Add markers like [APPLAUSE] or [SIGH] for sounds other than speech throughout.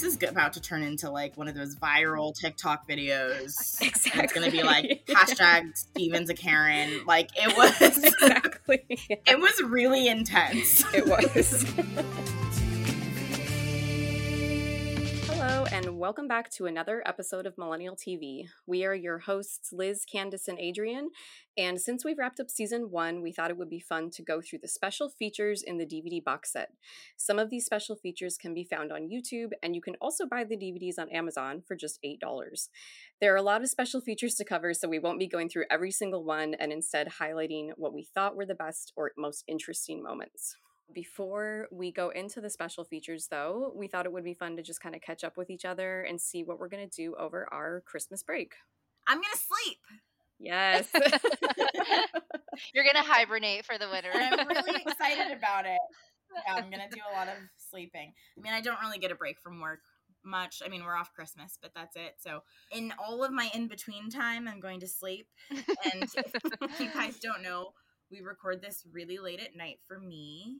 this is about to turn into like one of those viral TikTok videos. [LAUGHS] Exactly. It's gonna be like hashtag Stevens a Karen. Like it was [LAUGHS] exactly. [LAUGHS] it was really intense. It was. And welcome back to another episode of Millennial TeaV. We are your hosts, Liz, Candace, and Adrienne. And since we've wrapped up season one, we thought it would be fun to go through the special features in the DVD box set. Some of these special features can be found on YouTube, and you can also buy the DVDs on Amazon for just $8. There are a lot of special features to cover, so we won't be going through every single one and instead highlighting what we thought were the best or most interesting moments. Before we go into the special features, though, we thought it would be fun to just kind of catch up with each other and see what we're going to do over our Christmas break. I'm gonna sleep. Yes. [LAUGHS] [LAUGHS] You're gonna hibernate for the winter. I'm really excited [LAUGHS] about it. Yeah, I'm gonna do a lot of sleeping. I mean, I don't really get a break from work much. I mean, we're off Christmas, but that's it. So, in all of my in between time, I'm going to sleep. And if you guys don't know, we record this really late at night for me.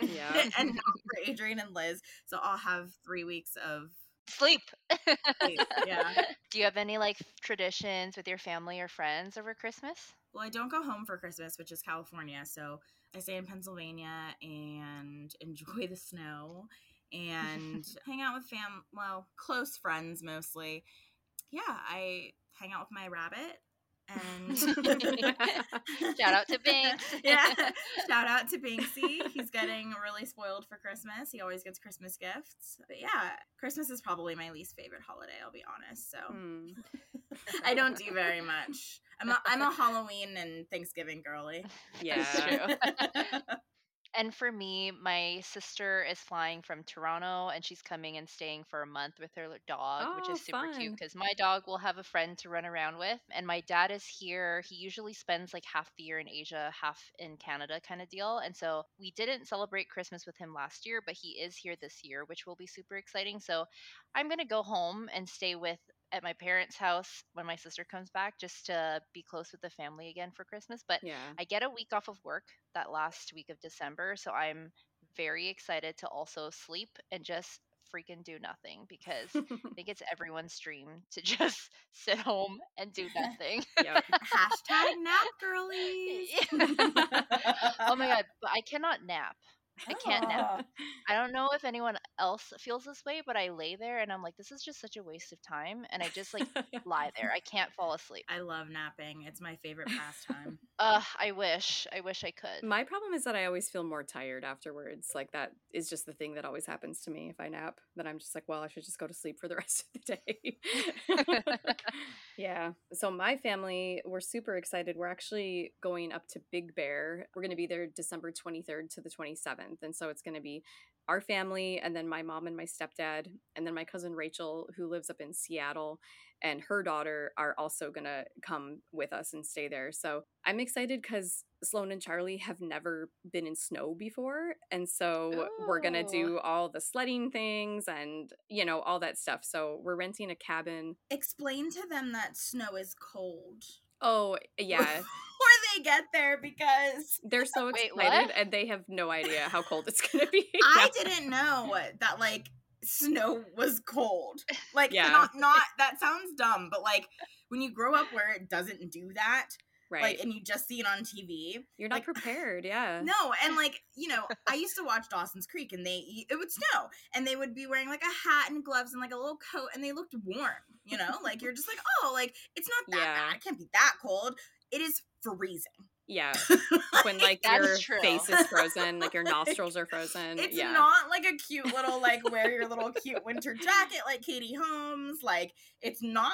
Yeah. [LAUGHS] and not for Adrienne and Liz. So, I'll have three weeks of Sleep. sleep. Yeah. [LAUGHS] Do you have any like traditions with your family or friends over Christmas? Well, I don't go home for Christmas, which is California. So I stay in Pennsylvania and [LAUGHS] enjoy the snow and hang out with fam, well, close friends mostly. Yeah, I hang out with my rabbit and [LAUGHS] Shout out to Binks. [LAUGHS] yeah, [LAUGHS] shout out to Binksy. He's getting really spoiled for Christmas. He always gets Christmas gifts. But yeah, Christmas is probably my least favorite holiday. I'll be honest. So Hmm. I don't do very much. I'm a, I'm a Halloween and Thanksgiving girly. Yeah. And for me, my sister is flying from Toronto and she's coming and staying for a month with her dog, which Oh, is super cute because my dog will have a friend to run around with. And my dad is here. He usually spends like half the year in Asia, half in Canada kind of deal. And so we didn't celebrate Christmas with him last year, but he is here this year, which will be super exciting. So I'm going to go home and stay with at my parents' house when my sister comes back just to be close with the family again for Christmas. But Yeah. I get a week off of work that last week of December, so I'm very excited to also sleep and just freaking do nothing because I think it's [LAUGHS] everyone's dream to just [LAUGHS] sit home and do nothing. [LAUGHS] Yep. Hashtag nap girlies. oh my god, but I cannot nap. I can't nap. I don't know if anyone else feels this way, but I lay there and I'm like, this is just such a waste of time. And I just like lie there. I can't fall asleep. I love napping. It's my favorite pastime. [LAUGHS] Ugh, I wish. I wish I could. My problem is that I always feel more tired afterwards. Like that is just the thing that always happens to me if I nap. That I'm just like, well, I should just go to sleep for the [LAUGHS] rest of the day. [LAUGHS] yeah. So my family, we're super excited. We're actually going up to Big Bear. We're going to be there December 23rd to the 27th. And so it's going to be our family and then my mom and my stepdad and then my cousin Rachel who lives up in Seattle and her daughter are also going to come with us and stay there. So I'm excited cuz Sloan and Charlie have never been in snow before and so we're going to Oh. do all the sledding things and you know all that stuff. So we're renting a cabin. Explain to them that snow is cold. Oh, [LAUGHS] yeah. Before they get there because They're [LAUGHS] so Wait, excited what? and they have no idea how cold it's going [LAUGHS] to be. I didn't know that like snow was cold. [LAUGHS] Like Yeah. not not that sounds dumb, but like when you grow up where it doesn't do that, right. like and you just see it on TV. You're not like- prepared. Yeah. No, and like, you know, I used to watch Dawson's Creek and they it would snow and they would be wearing like a hat and gloves and like a little coat and they looked warm, you know? Like you're just like, "Oh, like it's not that Yeah. bad. It can't be that cold." It is freezing. Yeah. [LAUGHS] When like your true. face is frozen, like your [LAUGHS] nostrils are frozen. It's yeah. not like a cute little like wear your little [LAUGHS] cute winter jacket like Katie Holmes. Like it's not.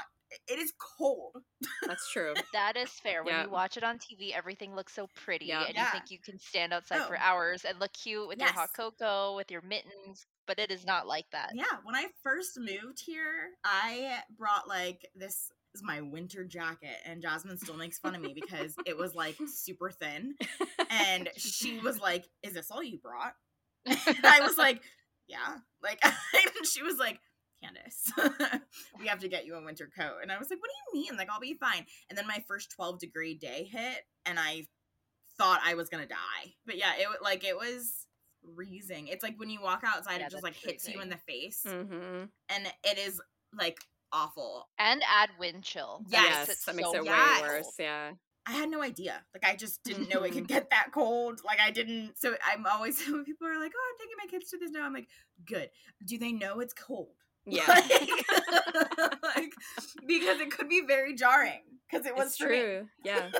It is cold. That's true. That is fair. When Yeah. you watch it on TV, everything looks so pretty, Yeah. and Yeah. you think you can stand outside for Oh. hours and look cute with your hot cocoa, with your mittens. But it is not like that. Yeah. When I first moved here, I brought like this is my winter jacket, and Jasmine still makes fun of me because it was like super thin, and she was like, "Is this all you brought?" [LAUGHS] And I was like, "Yeah." Like, [LAUGHS] she was like. Candace, [LAUGHS] we have to get you a winter coat. And I was like, what do you mean? Like, I'll be fine. And then my first 12 degree day hit, and I thought I was gonna die. But yeah, it like it was freezing. It's like when you walk outside, Yeah, it just like hits you in the face, Mm-hmm. and it is like awful. And add wind chill. Yes, Yes, it's that makes so it yes. way worse. Yeah. I had no idea. Like I just didn't know it could [LAUGHS] get that cold. Like I didn't. So I'm always [LAUGHS] when people are like, "Oh, I'm taking my kids to this now." I'm like, "Good. Do they know it's cold?" [LAUGHS] Yeah. Like, like, because it could be very jarring. Because it was it's for me. true. Yeah.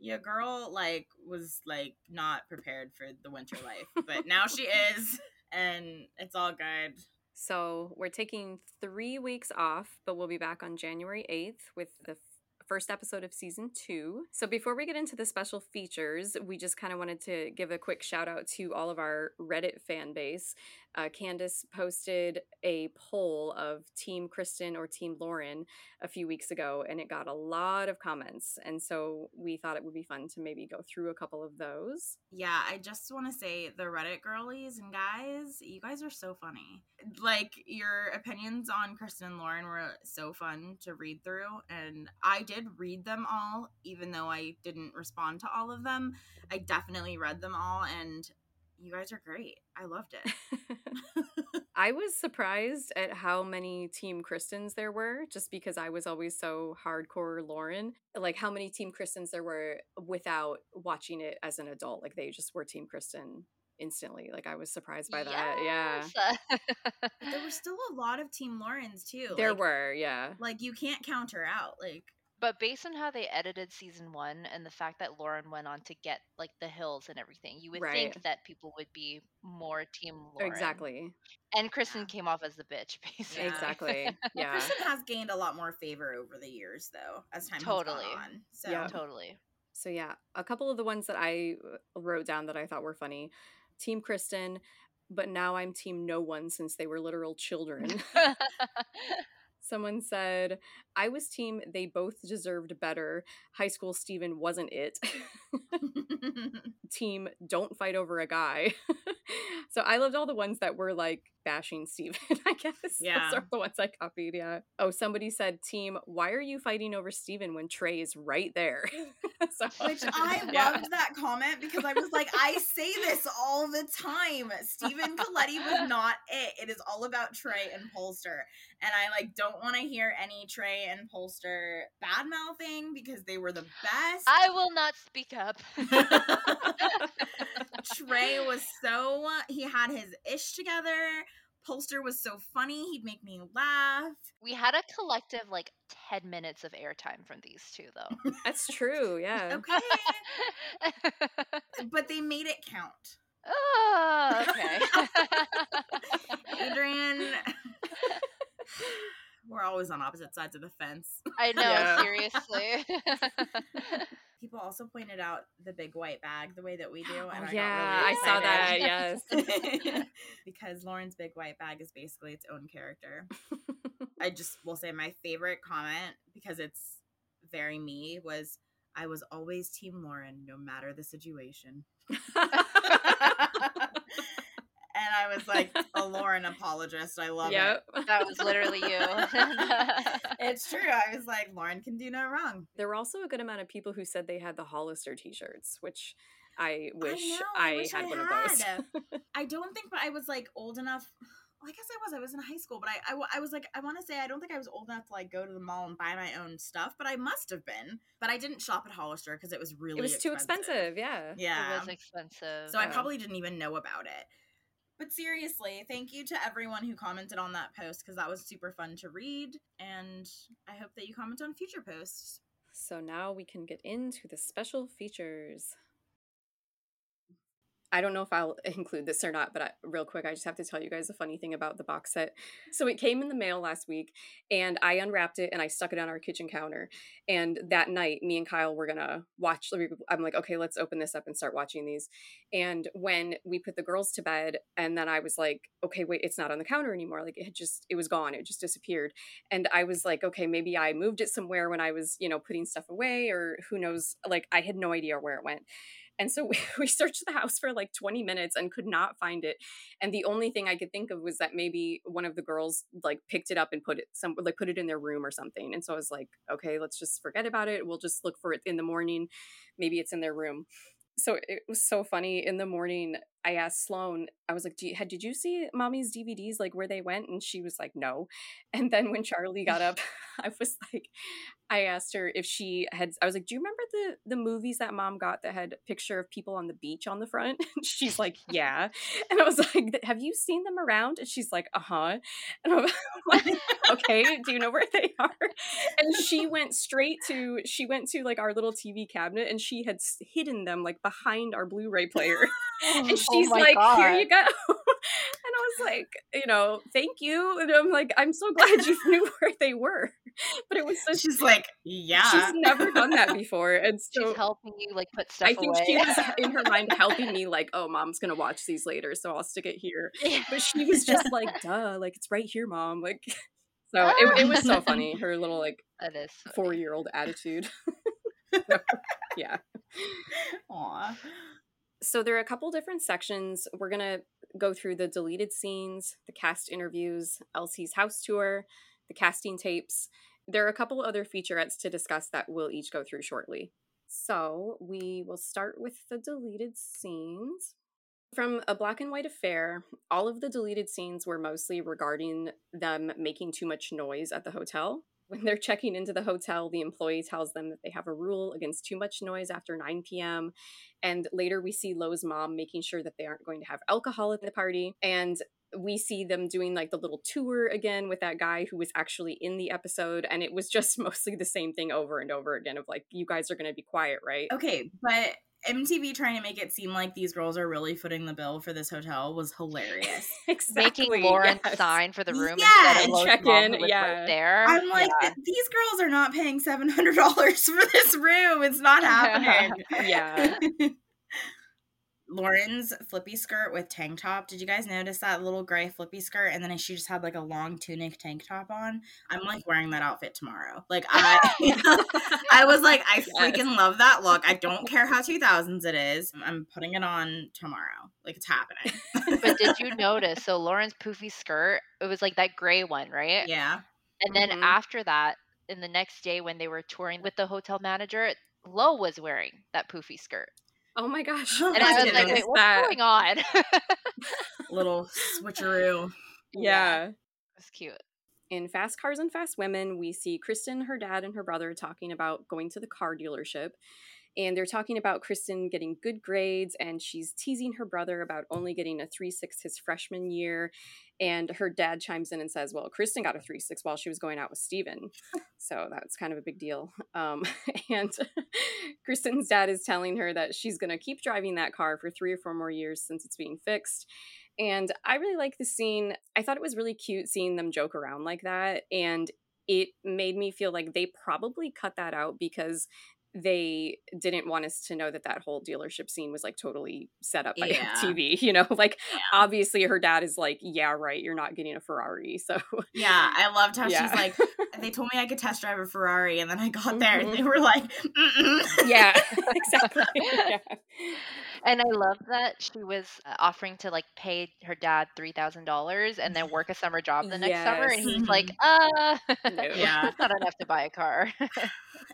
Your girl like was like not prepared for the winter life, but now she is, and it's all good. So we're taking three weeks off, but we'll be back on January 8th with the first episode of season two. So before we get into the special features, we just kind of wanted to give a quick shout out to all of our Reddit fan base. Uh, Candace posted a poll of Team Kristin or Team Lauren a few weeks ago, and it got a lot of comments. And so we thought it would be fun to maybe go through a couple of those. Yeah, I just want to say the Reddit girlies and guys, you guys are so funny. Like your opinions on Kristin and Lauren were so fun to read through, and I did read them all, even though I didn't respond to all of them. I definitely read them all, and you guys are great. I loved it. [LAUGHS] I was surprised at how many Team Kristins there were, just because I was always so hardcore Lauren. Like how many Team Kristins there were without watching it as an adult. Like they just were Team Kristin instantly. Like I was surprised by that. Yeah. Yes. [LAUGHS] But there were still a lot of Team Laurens too. There like, were, yeah. Like you can't count her out. Like But based on how they edited season one and the fact that Lauren went on to get like the hills and everything, you would Right. think that people would be more team Lauren. Exactly. And Kristin Yeah. came off as the bitch, [LAUGHS] basically. Yeah. Exactly. [LAUGHS] Yeah. Kristin has gained a lot more favor over the years, though, as time Totally. has gone on. So Yeah. Totally. So yeah, a couple of the ones that I uh, wrote down that I thought were funny. Team Kristin, but now I'm team no one since they were literal children. [LAUGHS] Someone said, I was team they both deserved better. High school Steven wasn't it. [LAUGHS] team don't fight over a guy. [LAUGHS] so I loved all the ones that were like bashing Steven, [LAUGHS] I guess. Yeah. Those are the ones I copied, yeah. Oh, somebody said, Team, why are you fighting over Steven when Trey is right there? [LAUGHS] so, Which [LAUGHS] I yeah. loved that comment because I was like, I say this all the time. Stephen Colletti was not it. It is all about Trey and Polster. And I like don't want to hear any Trey and Polster bad mouthing because they were the best. I will not speak up. Trey was so he had his ish together. Polster was so funny, he'd make me laugh. we had a collective like 10 minutes of airtime from these two, though. [LAUGHS] That's true, yeah. Okay. [LAUGHS] but they made it count. oh, okay. [LAUGHS] Adrienne We're always on opposite sides of the fence. [LAUGHS] I know, Yeah. seriously. [LAUGHS] [LAUGHS] People also pointed out the big white bag the way that we do. And Oh, I yeah, got I saw that, yes. because Lauren's big white bag is basically its own character. I just will say my favorite comment because it's very me was I was always team Lauren no matter the situation. And I was like a [LAUGHS] Lauren apologist. I love yep. [LAUGHS] that was literally you. [LAUGHS] It's true. I was like, Lauren can do no wrong. There were also a good amount of people who said they had the Hollister t-shirts, which I wish know, I, wish had I one of those. I don't think, I was like old enough. Well, I guess I was. I was in high school, but I, I was like, I want to say, I don't think I was old enough to like go to the mall and buy my own stuff, but I must have been. But I didn't shop at Hollister because it was really it was too expensive, yeah. Yeah. It was expensive. So I probably didn't even know about it. But seriously, thank you to everyone who commented on that post because that was super fun to read. And I hope that you comment on future posts. So now we can get into the special features. I don't know if I'll [LAUGHS] include this or not, but I, real quick, I just have to tell you guys a funny thing about the box set. So it came in the mail last week, and I unwrapped it and I stuck it on our kitchen counter. And that night, me and Kyle were gonna watch. I'm like, okay, let's open this up and start watching these. And when we put the girls to bed, and then I was like, okay, wait, it's not on the counter anymore. Like it had just, it was gone. It just disappeared. And I was like, okay, maybe I moved it somewhere when I was, you know, putting stuff away, or who knows. Like I had no idea where it went. And so [LAUGHS] we, we searched the house for like 20 minutes and could not find it. And the only thing I could think of was that maybe one of the girls like picked it up and put it some like put it in their room or something. And so I was like, okay, let's just forget about it. We'll just look for it in the morning. Maybe it's in their room. So it was so funny. In the morning, I asked Sloan, I was like, you, had, did you see mommy's DVDs, like where they went? And she was like, no. [LAUGHS] And then when Charlie got up, [LAUGHS] [LAUGHS] I was like, I asked her if she had, I was like, do you remember the, the movies that mom got that had a picture of people on the beach on the front? And she's like, yeah. And I was like, have you seen them around? And she's like, uh-huh. And I'm like, okay, do you know where they are? And she went straight to, she went to like our little TV cabinet and she had hidden them like behind our Blu-ray player. and [GASPS] Oh Oh she's my like, God. here you go. [LAUGHS] and I was like, you know, thank you. And I'm like, I'm so [LAUGHS] glad you knew [LAUGHS] where they were. But it was such She's like, yeah. she's never done that before. And so She's helping you like put stuff I think away. she was in her mind helping me, like, oh, mom's gonna watch these later, so I'll stick it here. But she was just like, duh, like it's right here, mom. Like so it, it was so funny. Her little like four year old attitude. So, yeah. Aw. So there are a couple different sections. We're gonna go through the deleted scenes, the cast interviews, LC's house tour, the casting tapes. There are a couple other featurettes to discuss that we'll each go through shortly. So we will start with the deleted scenes. From a black and white affair, all of the deleted scenes were mostly regarding them making too much noise at the hotel. When they're checking into the hotel, the employee tells them that they have a rule against too much noise after 9 p.m. And later we see Lo's mom making sure that they aren't going to have alcohol at the party. And we see them doing like the little tour again with that guy who was actually in the episode. And it was just [LAUGHS] mostly the same thing over and over again of like, you guys are going to be quiet, right? Okay, but MTV trying to make it seem like these girls are really footing the bill for this hotel was hilarious. [LAUGHS] exactly. Making Lauren yes. sign for the room Yeah, and check in, yeah. right there. I'm like, Yeah. these girls are not paying seven hundred dollars [LAUGHS] for this room. It's not [LAUGHS] happening. Yeah. Lauren's flippy skirt with tank top. Did you guys notice that little gray flippy skirt? And then she just had like a long tunic tank top on. I'm like wearing that outfit tomorrow. Like [LAUGHS] I, [LAUGHS] I was like, I Yes. freaking love that look. I don't care how 2000s it is. I'm putting it on tomorrow. Like it's happening. [LAUGHS] but did you notice? So Lauren's poofy skirt, it was like that gray one, right? yeah. And then Mhm. after that, in the next day when they were touring with the hotel manager, Lo was wearing that poofy skirt. Oh my gosh. [LAUGHS] And And I I was like, wait, what's that. going on? [LAUGHS] Little switcheroo. Yeah. It's cute. In Fast Cars and Fast Women, we see Kristin, her dad, and her brother talking about going to the car dealership. And they're talking about Kristin getting good grades, and she's teasing her brother about only getting a 3 6 his freshman year. And her dad chimes in and says, Well, Kristin got a 3 6 while she was going out with Steven. So that's kind of a big deal. [LAUGHS] Um, [LAUGHS] and [LAUGHS] Kristin's dad is telling her that she's going to keep driving that car for three or four more years since it's being fixed. And I really like the scene. I thought it was really cute seeing them joke around like that. And it made me feel like they probably cut that out because they didn't want us to know that that whole dealership scene was like totally set up by [LAUGHS] Yeah. TV. You know, [LAUGHS] like Yeah. obviously her dad is like, yeah, right, you're not getting a Ferrari. [LAUGHS] So Yeah, I loved how Yeah. she's like, they told me I could test drive a Ferrari, and then I got there and they were like, Mm-mm. yeah, exactly. Yeah. And I love that she was uh, offering to like pay her dad three thousand dollars and then work a summer job the next summer, and Yes. he's like, "Uh, No. Yeah. that's not enough to buy a car."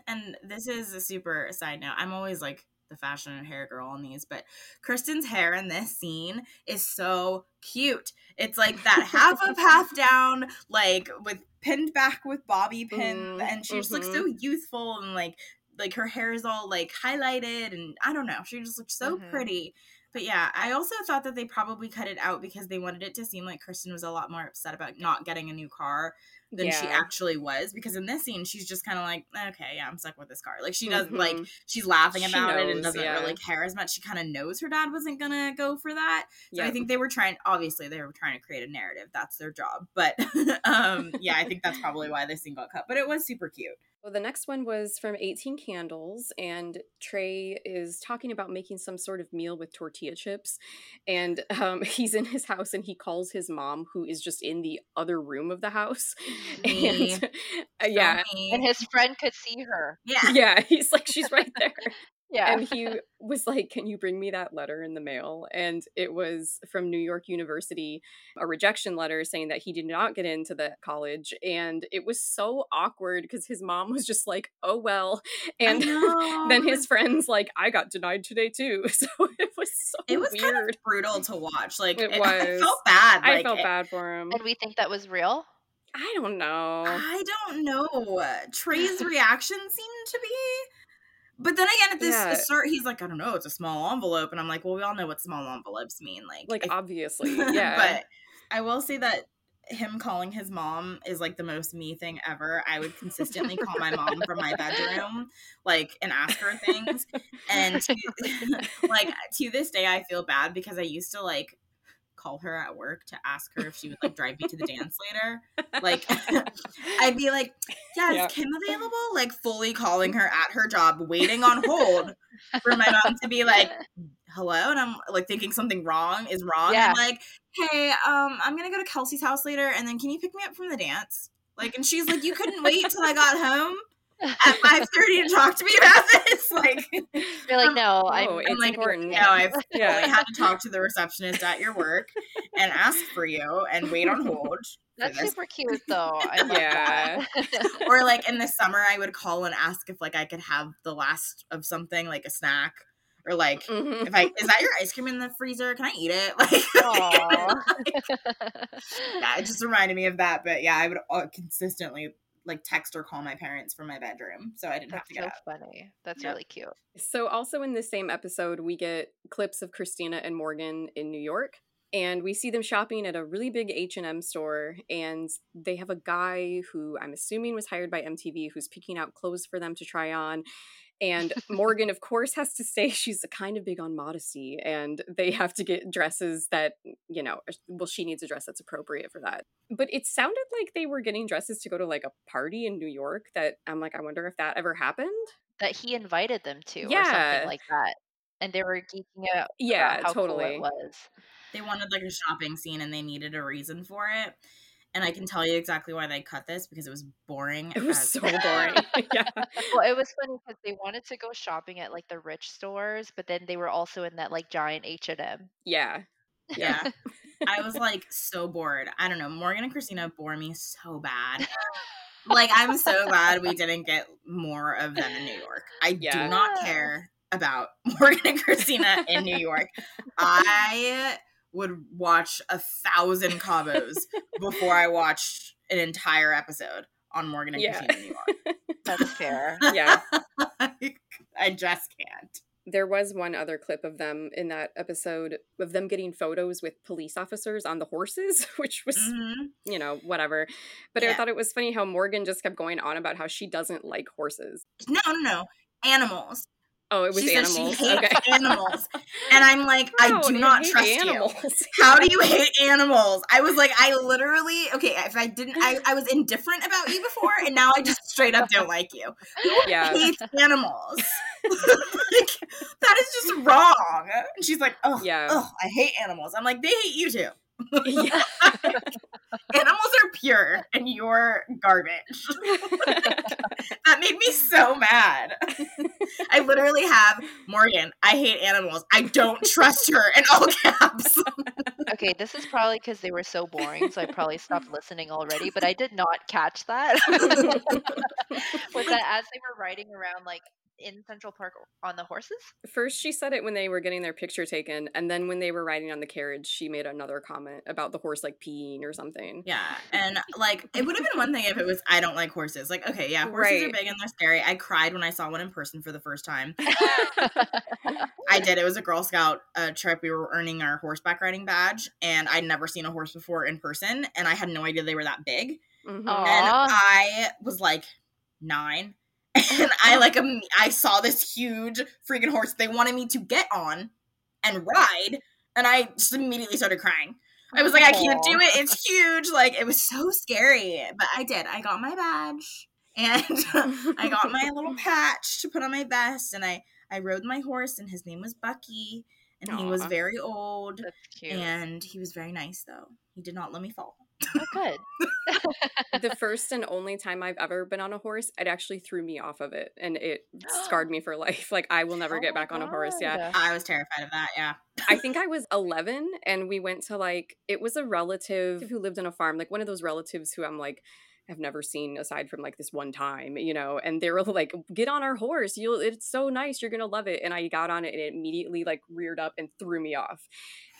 and this is a super side note. I'm always like the fashion and hair girl on these, but Kristin's hair in this scene is so cute. It's like that [LAUGHS] half up, half down, like with pinned back with bobby pins, Mm, and she just looks so youthful and like like her hair is all like highlighted, and I don't know, she just looks so Mhm. pretty. But yeah, I also thought that they probably cut it out because they wanted it to seem like Kristin was a lot more upset about not getting a new car than she actually was because in this scene she's just kind of like okay yeah i'm stuck with this car. Like she doesn't like Mhm. she's laughing about it and doesn't yeah. really care as much. She kind of knows her dad wasn't gonna go for that. So i think they were trying obviously they were trying to create a narrative. That's their job. But [LAUGHS] um yeah i think that's probably why this scene got cut. But it was super cute Well, the next one was from 18 Candles, and Trey is talking about making some sort of meal with tortilla chips. And um, [LAUGHS] he's in his house and he calls his mom, who is just in the other room of the house. [LAUGHS] Me. And uh, yeah, So me. and his friend could see her. yeah yeah, he's like, she's right there. [LAUGHS] Yeah. And he was like, Can you bring me that letter in the mail? And it was from New York University, a rejection letter saying that he did not get into the college. And it was so awkward because his mom was just like, Oh, well. And [LAUGHS] then his friends, like, I got denied today too. [LAUGHS] So it was so it was weird. kind of brutal to watch. Like It it, [LAUGHS] I was. felt bad. I felt it- bad for him. and we think that was real. I don't know. I don't know. Trey's reaction seemed to be. But then again, at this Yeah. start, he's like, I don't know, it's a small envelope. And I'm like, well, we all know what small envelopes mean. Like, Like, I- [LAUGHS] obviously. [LAUGHS] Yeah. but I will say that him calling his mom is like the most me thing ever. I would consistently call my mom from my bedroom, like, and ask her things. And to, [LAUGHS] like to this day, I feel bad because I used to like call her at work to ask her if she would like drive me to the dance [LAUGHS] later. Like, [LAUGHS] I'd be like, "Yeah, is Yeah. Kim available?" Like, fully calling her at her job, waiting on hold for my mom to be like, hello and i'm like thinking something wrong is wrong Yeah. i'm like hey um i'm gonna go to kelsey's house later and then can you pick me up from the dance like and she's like you couldn't wait till i got home at 5.30 to talk to me about this like [LAUGHS] You're like, no, I'm, Oh, I'm it's like important. no i've [LAUGHS] [LAUGHS] Yeah. only had to talk to the receptionist at your work and ask for you and wait on hold That's this. super cute, though. I love Yeah. that. or like in the summer i would call and ask if like i could have the last of something like a snack or like Mhm. if I is that your ice cream in the freezer? Can I eat it? Like, Aw. yeah, it just reminded me of that. But yeah, I would uh, consistently like text or call my parents from my bedroom, so I didn't have to get so up. funny. That's Yeah. really cute. So, also in the same episode, we get clips of Christina and Morgan in New York, and we see them shopping at a really big H and M store, and they have a guy who I'm assuming was hired by MTV who's picking out clothes for them to try on. And Morgan, of course, has to say [LAUGHS] she's kind of big on modesty, and they have to get dresses that, you know, well, she needs a dress that's appropriate for that. But it sounded like they were getting dresses to go to like a party in New York that I'm like, I wonder if that ever happened. That he invited them to, or Yeah. something like that. And they were geeking out. Yeah, about how cool totally. it was. They wanted like a shopping scene, and they needed a reason for it. And I can tell you exactly why they cut this because it was boring. It was as so boring. [LAUGHS] yeah. [LAUGHS] Well, it was funny because they wanted to go shopping at like the rich stores, but then they were also in that like giant H and M. Yeah. Yeah. [LAUGHS] I was like so bored. I don't know. Morgan and Christina bore me so bad. like I'm so glad we didn't get more of them in New York. I Yeah. do not care about Morgan and Christina in New York. I would watch a thousand Cabos [LAUGHS] before I watched an entire episode on Morgan and Yeah. Christina in New York. [LAUGHS] That's fair. [LAUGHS] Yeah. I just can't. There was one other clip of them in that episode of them getting photos with police officers on the horses, which was, Mhm. you know, whatever. But I thought it was funny how Morgan just kept going on about how she doesn't like horses. No, no, no. Animals. Oh, it was she said animals. she hates okay. animals. And I'm like, I do not trust you. animals. [LAUGHS] How do you hate animals? I was like, I literally okay. If I didn't, I, I was indifferent about you before, and now I just straight up don't like you. [LAUGHS] yeah. Hate animals. [LAUGHS] like, that is just wrong. And she's like, oh, Yeah. oh, I hate animals. I'm like, they hate you too. Yeah. [LAUGHS] Animals are pure, and you're garbage. [LAUGHS] that made me so mad. I literally have Morgan. I hate animals. I don't trust her in all caps. [LAUGHS] Okay, this is probably because they were so boring, so I probably stopped listening already. But I did not catch that. was that as they were riding around like in Central Park on the horses? First, she said it when they were getting their picture taken, and then when they were riding on the carriage, she made another comment about the horse like peeing or something. Yeah, and like it would have been one thing if it was I don't like horses. Like, okay, yeah, horses are big and they're scary. I cried when I saw one in person for the first time. [LAUGHS] I did. It was a Girl Scout uh, trip. We were earning our horseback riding badge, and I'd never seen a horse before in person, and I had no idea they were that big. Mhm. And I was like nine, and I [LAUGHS] like um, I saw this huge freaking horse they wanted me to get on and ride, and I just immediately started crying. I was like, I can't do it. It's huge. Like it was so scary, but I did. I got my badge, and [LAUGHS] I got my little [LAUGHS] patch to put on my vest, and I I rode my horse, and his name was Bucky, and he was very old, and he was very nice though. He did not let me fall. Oh, good. [LAUGHS] the [LAUGHS] first and only time I've ever been on a horse, it actually threw me off of it and it scarred [GASPS] me for life. Like I will never Oh get my back on a horse. Yeah. I was terrified of that. Yeah. I think I [LAUGHS] was 11 and we went to like it was a relative who lived on a farm, like one of those relatives who I'm like have never seen aside from like this one time, you know, and they were [LAUGHS] like, "Get on our horse. You'll it's so nice. You're going to love it." And I got on it and it immediately like reared up and threw me off.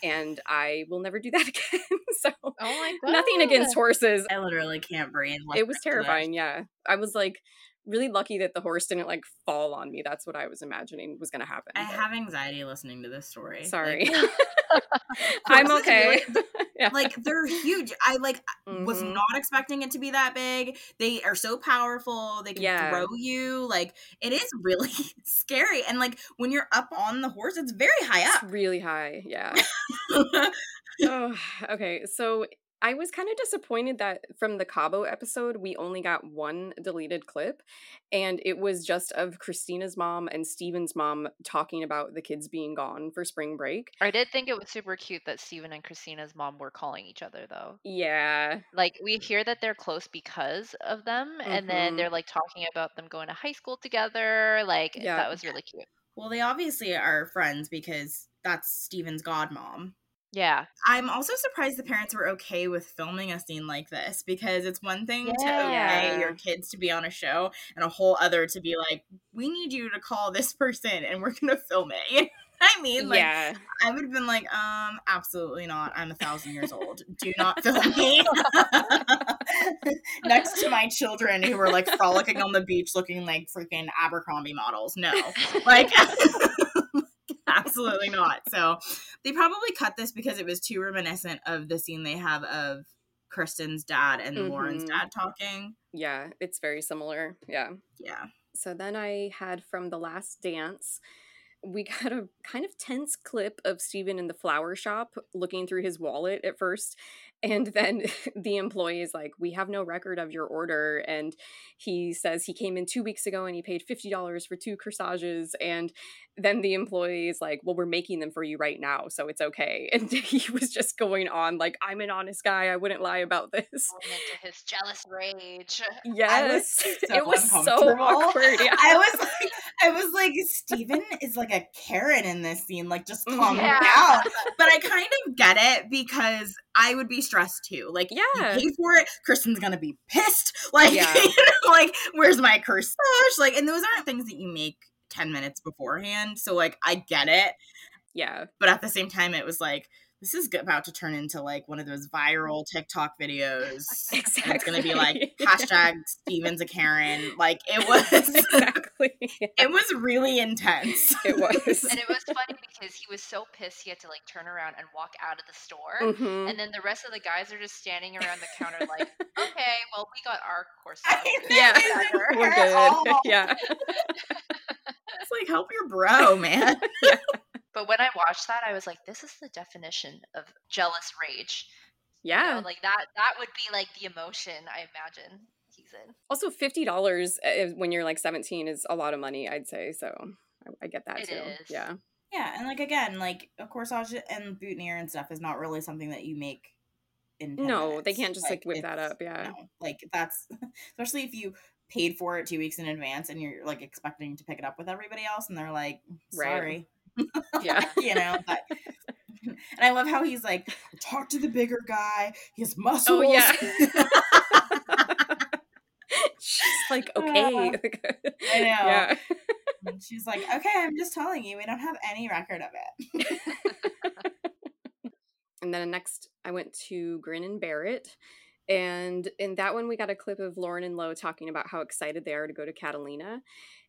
And I will never do [LAUGHS] that again. so Oh my god. nothing against horses. I literally can't breathe. It was listening to this. terrifying, yeah. I was like really lucky that the horse didn't like fall on me. That's what I was imagining was going to happen. I but- have anxiety listening to this story. Sorry. [LAUGHS] [LAUGHS] Like, I'm okay. really- [LAUGHS] yeah. like they're huge. I like was Mhm. not expecting it to be that big. They are so powerful. They can Yeah. throw you. Like it is really scary. And like when you're up on the horse, it's very high It's up. really high. Yeah. oh, okay. So I was kind of disappointed that from the Cabo episode, we only got one deleted clip. And it was just of Christina's mom and Steven's mom talking about the kids being gone for spring break. I did think it was super cute that Steven and Christina's mom were calling each other though. Yeah. Like we hear that they're close because of them and then Mhm. they're like talking about them going to high school together. Like Yeah. that was really cute. well, they obviously are friends because that's Steven's godmom. Yeah. I'm also surprised the parents were okay with filming a scene like this because it's one thing to okay your kids to be on a show and a whole other to be like, we need you to call this [LAUGHS] person and we're gonna film it. You know [LAUGHS] I mean, like yeah. I would have been like, um, absolutely not. I'm a thousand years old. Do not film me [LAUGHS] next to my children who are like frolicking on the beach looking like freaking Abercrombie models. No, like, absolutely not. So they probably cut this because it was too reminiscent of the scene they have of Kristin's dad and Lauren's Mhm. dad talking. Yeah. It's very similar. Yeah. Yeah. So then I had from the last dance, we [LAUGHS] got a kind of tense clip of Steven in the flower shop looking through his wallet at first. And then [LAUGHS] the employee is like, We have no record of your order. And he says he came in two weeks ago and he paid $50 for two corsages. And then the employee is like, Well, we're making them for you right now. So it's okay. [LAUGHS] And he was just going on, like, I'm an honest guy. I wouldn't lie about this. Into his jealous rage. Yes. [LAUGHS] so it was so uncomfortable. awkward. Yeah. I was like, I was like, Steven is like a Karen in this scene, like just calm Yeah. down. But I kind of get it because I would be stressed too. Like, Yeah. you pay for it, Kristin's gonna be pissed. [LAUGHS] Like, Yeah. [LAUGHS] you know, like, where's my corsage? Like, and those aren't things that you make 10 minutes beforehand. So, like, I get it. yeah. But at the same time, it was like, this is about to turn into like one of those viral TikTok videos. Exactly. And it's gonna be like hashtag Steven's a Karen. Like it [LAUGHS] was exactly. it was really intense. It was. [LAUGHS] And it was funny because he was so pissed he had to like turn around and walk out of the store. Mhm. And then the rest of the guys are just standing around the counter like, [LAUGHS] okay, well, we got our course. Yeah. it's like, We're good. Yeah. It's like help your bro, man. But when I watched that, I was like, this is the definition of jealous rage. You know, Yeah. like that that would be like the emotion I imagine he's in. Also, fifty dollars eh, when you're like seventeen is a lot of money. I'd say so. I, I get that It too. is. Yeah. Yeah, and like again, like a corsage and boutonniere and stuff is not really something that you make in 10 No, they can't just, like, whip that up, yeah. no, like that's [LAUGHS] especially if you paid for it two weeks in advance and you're like expecting to pick it up with everybody else, and they're like, Right. Yeah. [LAUGHS] you know. But, [LAUGHS] [LAUGHS] and I love how he's like, talk to the bigger guy. He has oh, muscles. Oh, yeah. She's like, okay. Ah. I know. Yeah. And she's like, okay, I'm just telling you, we don't have any record of it. And then next, I went to Grin and Bear It. And in that one, we got a clip of Lauren and Lo talking about how excited they are to go to Catalina.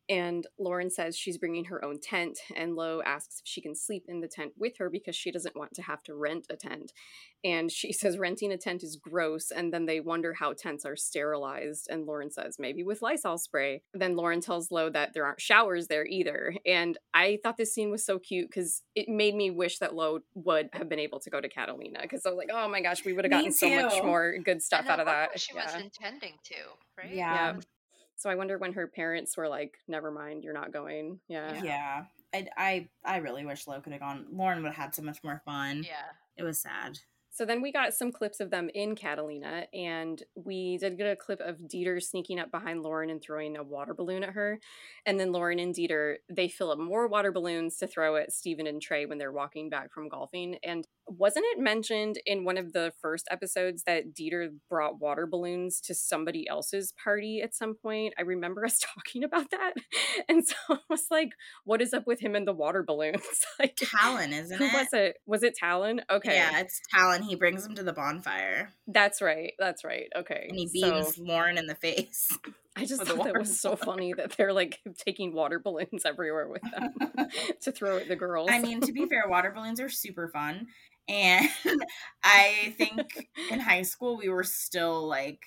And Lauren says she's bringing her own tent, and Lo asks if she can sleep in the tent with her because she doesn't want to have to rent a tent. And she [LAUGHS] says renting a tent is gross, and then they wonder how tents are sterilized. And Lauren says maybe with Lysol spray. Then Lauren tells Lo that there aren't showers there either. And I thought this scene was so cute because it made me wish that Lo would have been able to go to Catalina because I was like, oh my gosh, we would have gotten so much more good stuff And out of that. what she was intending to, right? Yeah. Yeah. So I wonder when her parents were like, "Never mind, you're not going." Yeah. Yeah. I, I, I really wish Lo could have gone. Lauren would have had so much more fun. Yeah. It was sad. So then we got some clips of them in Catalina, and we did get a clip of Dieter sneaking up behind Lauren and throwing a water balloon at her. And then Lauren and Dieter, they fill up more water balloons to throw at Steven and Trey when they're walking back from golfing. And wasn't it mentioned in one of the first episodes that Dieter brought water balloons to somebody else's party at some point? I remember [LAUGHS] us talking about that. [LAUGHS] And so I was like, what is up with him and the water balloons? [LAUGHS] like Talan, isn't who it? was it? Was it Talan? Okay. Yeah, it's Talan. He brings them to the bonfire That's right. That's right. Okay. and he so beams Lauren in the face. [LAUGHS] I just thought that water was so funny that they're like [LAUGHS] taking water balloons everywhere with them [LAUGHS] to throw at the girls. I mean, to be fair, water balloons are super fun. And I think in high school we were still like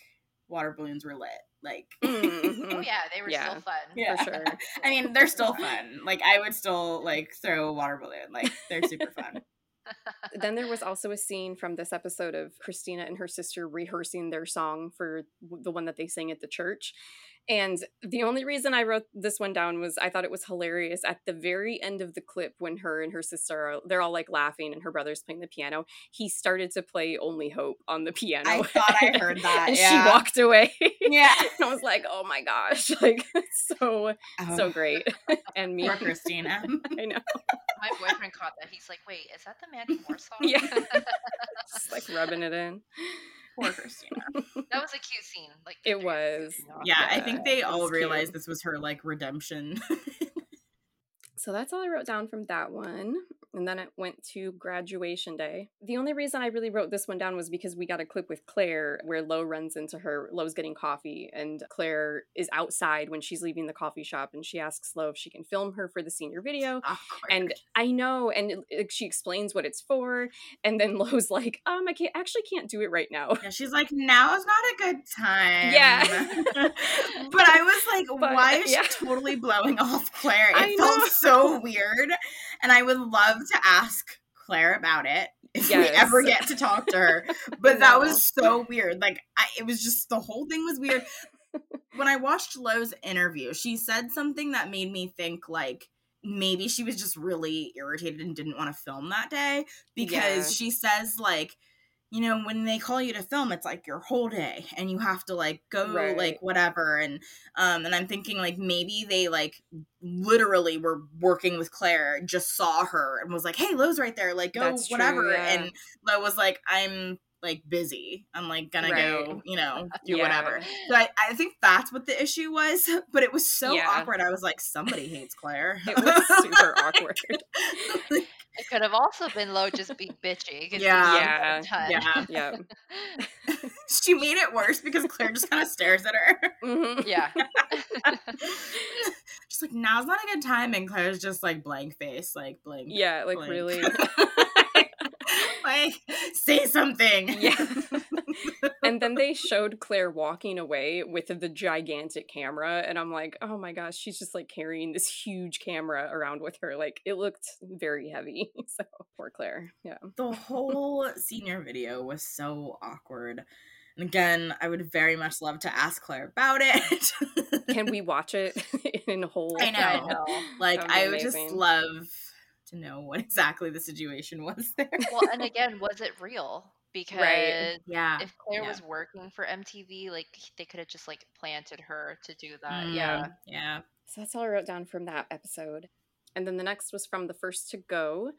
water balloons were lit. Like Mhm. Oh yeah, they were Yeah. still fun. Yeah. for sure. I mean, they're still fun. Like I would still like throw a water balloon. Like they're super fun. Then there was also a scene from this episode of Christina and her sister rehearsing their song for the one that they sang at the church. And the only reason I wrote this one down was I thought it was hilarious at the very end of the clip when her and her sister are they're all like laughing and her brother's playing the piano. He started to play Only Hope on the piano. I thought I heard [LAUGHS] that. and yeah. she walked away. [LAUGHS] Yeah. and I was like, "Oh my gosh!" [LAUGHS] Like so, so Oh, great. and me, Poor Christina. I know, My boyfriend caught that. He's like, "Wait, is that the Mandy Moore song?" Yeah. just like rubbing it in. Poor Christina. that was a cute scene. Like It was. goofing off. Yeah, I think they all was cute. realized this was her like redemption. [LAUGHS] So that's all I wrote down from that one. And then it went to graduation day. The only reason I really wrote this one down was because we got a clip with Claire where Lo runs into her. Lo's getting coffee, and Claire is outside when she's leaving the coffee shop, and she asks Lo if she can film her for the senior video. Awkward. And I know, and it- it- she explains what it's for, and then [LAUGHS] Lo's like, "Um, I can't actually can't do it right now." yeah, she's like, now is not a good time. Yeah. [LAUGHS] [LAUGHS] but I was like, But, why is yeah. she totally blowing off Claire? It I felt know. so weird. And I would love to ask Claire about it [LAUGHS] if we ever get to talk to her. [LAUGHS] But that was so weird. Like, I, it was just the whole thing was weird. [LAUGHS] when I watched Lo's interview, she said something that made me think like maybe she was just really irritated and didn't want to film that day because Yeah. she says like you know when they call you to film it's like your whole day and you have to like go Right. like whatever and um and i'm thinking like maybe they like literally were working with claire just saw her and was like hey lo's right there like go That's true, whatever yeah. and lo was like i'm like busy i'm like gonna go you know [LAUGHS] do Yeah. whatever so I, I think that's what the issue was [LAUGHS] but it was so Yeah. awkward i was like somebody hates claire It was super awkward. [LAUGHS] It could have also been Lo just being bitchy. Yeah. he was a ton. yeah Yeah. [LAUGHS] she made it worse because claire just kind of stares at her Mhm. yeah. [LAUGHS] just like now's not a good time and claire's just like blank face like blank Yeah, like blank. really. [LAUGHS] like [LAUGHS] say something Yeah. [LAUGHS] and then they showed Claire walking away with the gigantic camera, and I'm like, oh my gosh, she's just like carrying this huge camera around with her. Like it looked very heavy. [LAUGHS] So poor Claire. Yeah. the whole senior video was so awkward and again i would very much love to ask claire about it Can we watch it in whole? I know. I know. like That would be i would just love to know what [LAUGHS] exactly the situation was there Well, and again, was it real? Because right. yeah if Claire yeah. was working for MTV, like they could have just like planted her to do that. Mm, Yeah. yeah So that's all I wrote down from that episode. And then the next was from the first to go.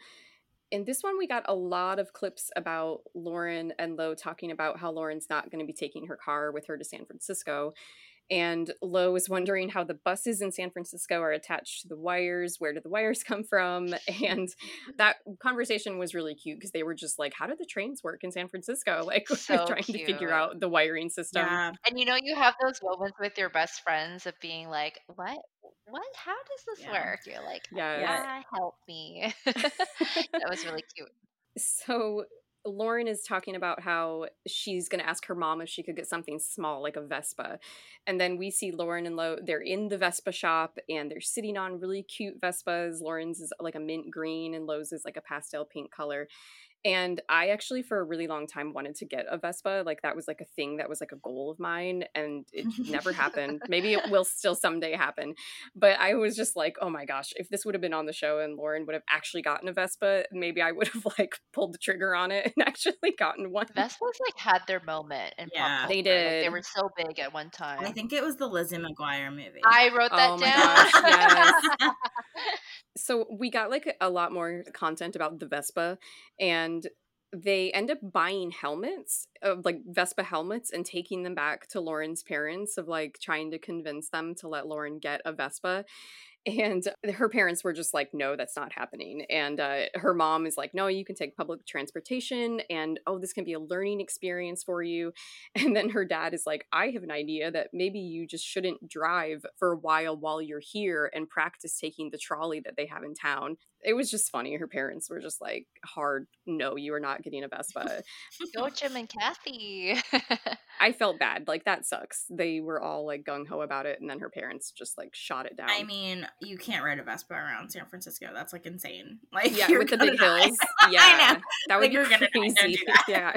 In this one, we got a lot of clips about Lauren and Lo talking about how Lauren's not going to be taking her car with her to San Francisco. And Lo is wondering how the buses in San Francisco are attached to the wires. Where do the wires [LAUGHS] come from? And that conversation was really cute because they were just like, How do the trains work in San Francisco? [LAUGHS] [LAUGHS] Like, So trying to figure out the wiring system. yeah And you know, you have those moments with your best friends of being like, "What? What? How does this Yeah. work?" You're like, Yes. "Yeah, help me." that was really cute. So Lauren is talking about how she's going to ask her mom if she could get something small like a Vespa. And then we see Lauren and Lo, they're in the Vespa shop and they're sitting on really cute Vespas. Lauren's is like a mint green and Lo's is like a pastel pink color. And I actually, for a really long time, wanted to get a Vespa. Like, that was like a thing that was like a goal of mine, and it never happened. Maybe it will still someday happen. But I was just like, oh my gosh, if this would have been on the show and Lauren would have actually gotten a Vespa, maybe I would have [LAUGHS] like pulled the trigger on it and [LAUGHS] actually gotten one. Vespas like had their moment in Yeah. pop They did. Like, they were so big at one time. I think it was the Lizzie McGuire movie. I wrote that Oh my down. gosh, yes. [LAUGHS] so we got like a lot more content about the Vespa and they end up buying helmets of like Vespa helmets and taking them back to Lauren's parents of like trying to convince them to let Lauren get a Vespa. And her parents were just like no that's not happening. And uh, her mom is like no you can take public transportation and oh this can be a learning experience for you. [LAUGHS] And then her dad is like i have an idea that maybe you just shouldn't drive for a while while you're here and practice taking the trolley that they have in town it was just funny her parents were just like hard no you are not getting a vespa [LAUGHS] Go Jim and Kathy. [LAUGHS] i felt bad like that sucks they were all like gung-ho about it and then her parents just like shot it down I mean, you can't ride a Vespa around San Francisco. That's like insane. [LAUGHS] Like yeah you're with the big die. hills yeah know. that would Like, be you're gonna die. Crazy do that. yeah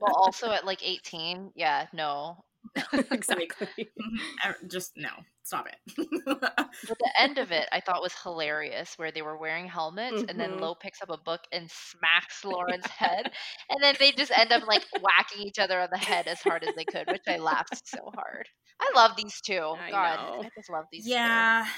well, also at like 18, yeah, no. [LAUGHS] exactly Uh, Just no, stop it. [LAUGHS] But the end of it, I thought was hilarious, where they were wearing helmets, and then Mhm. Lo picks up a book and smacks Lauren's [LAUGHS] head, and then they just end up like whacking each other on the head as hard as they could, which I laughed so hard. I love these two. I God, know. I just love these two. yeah,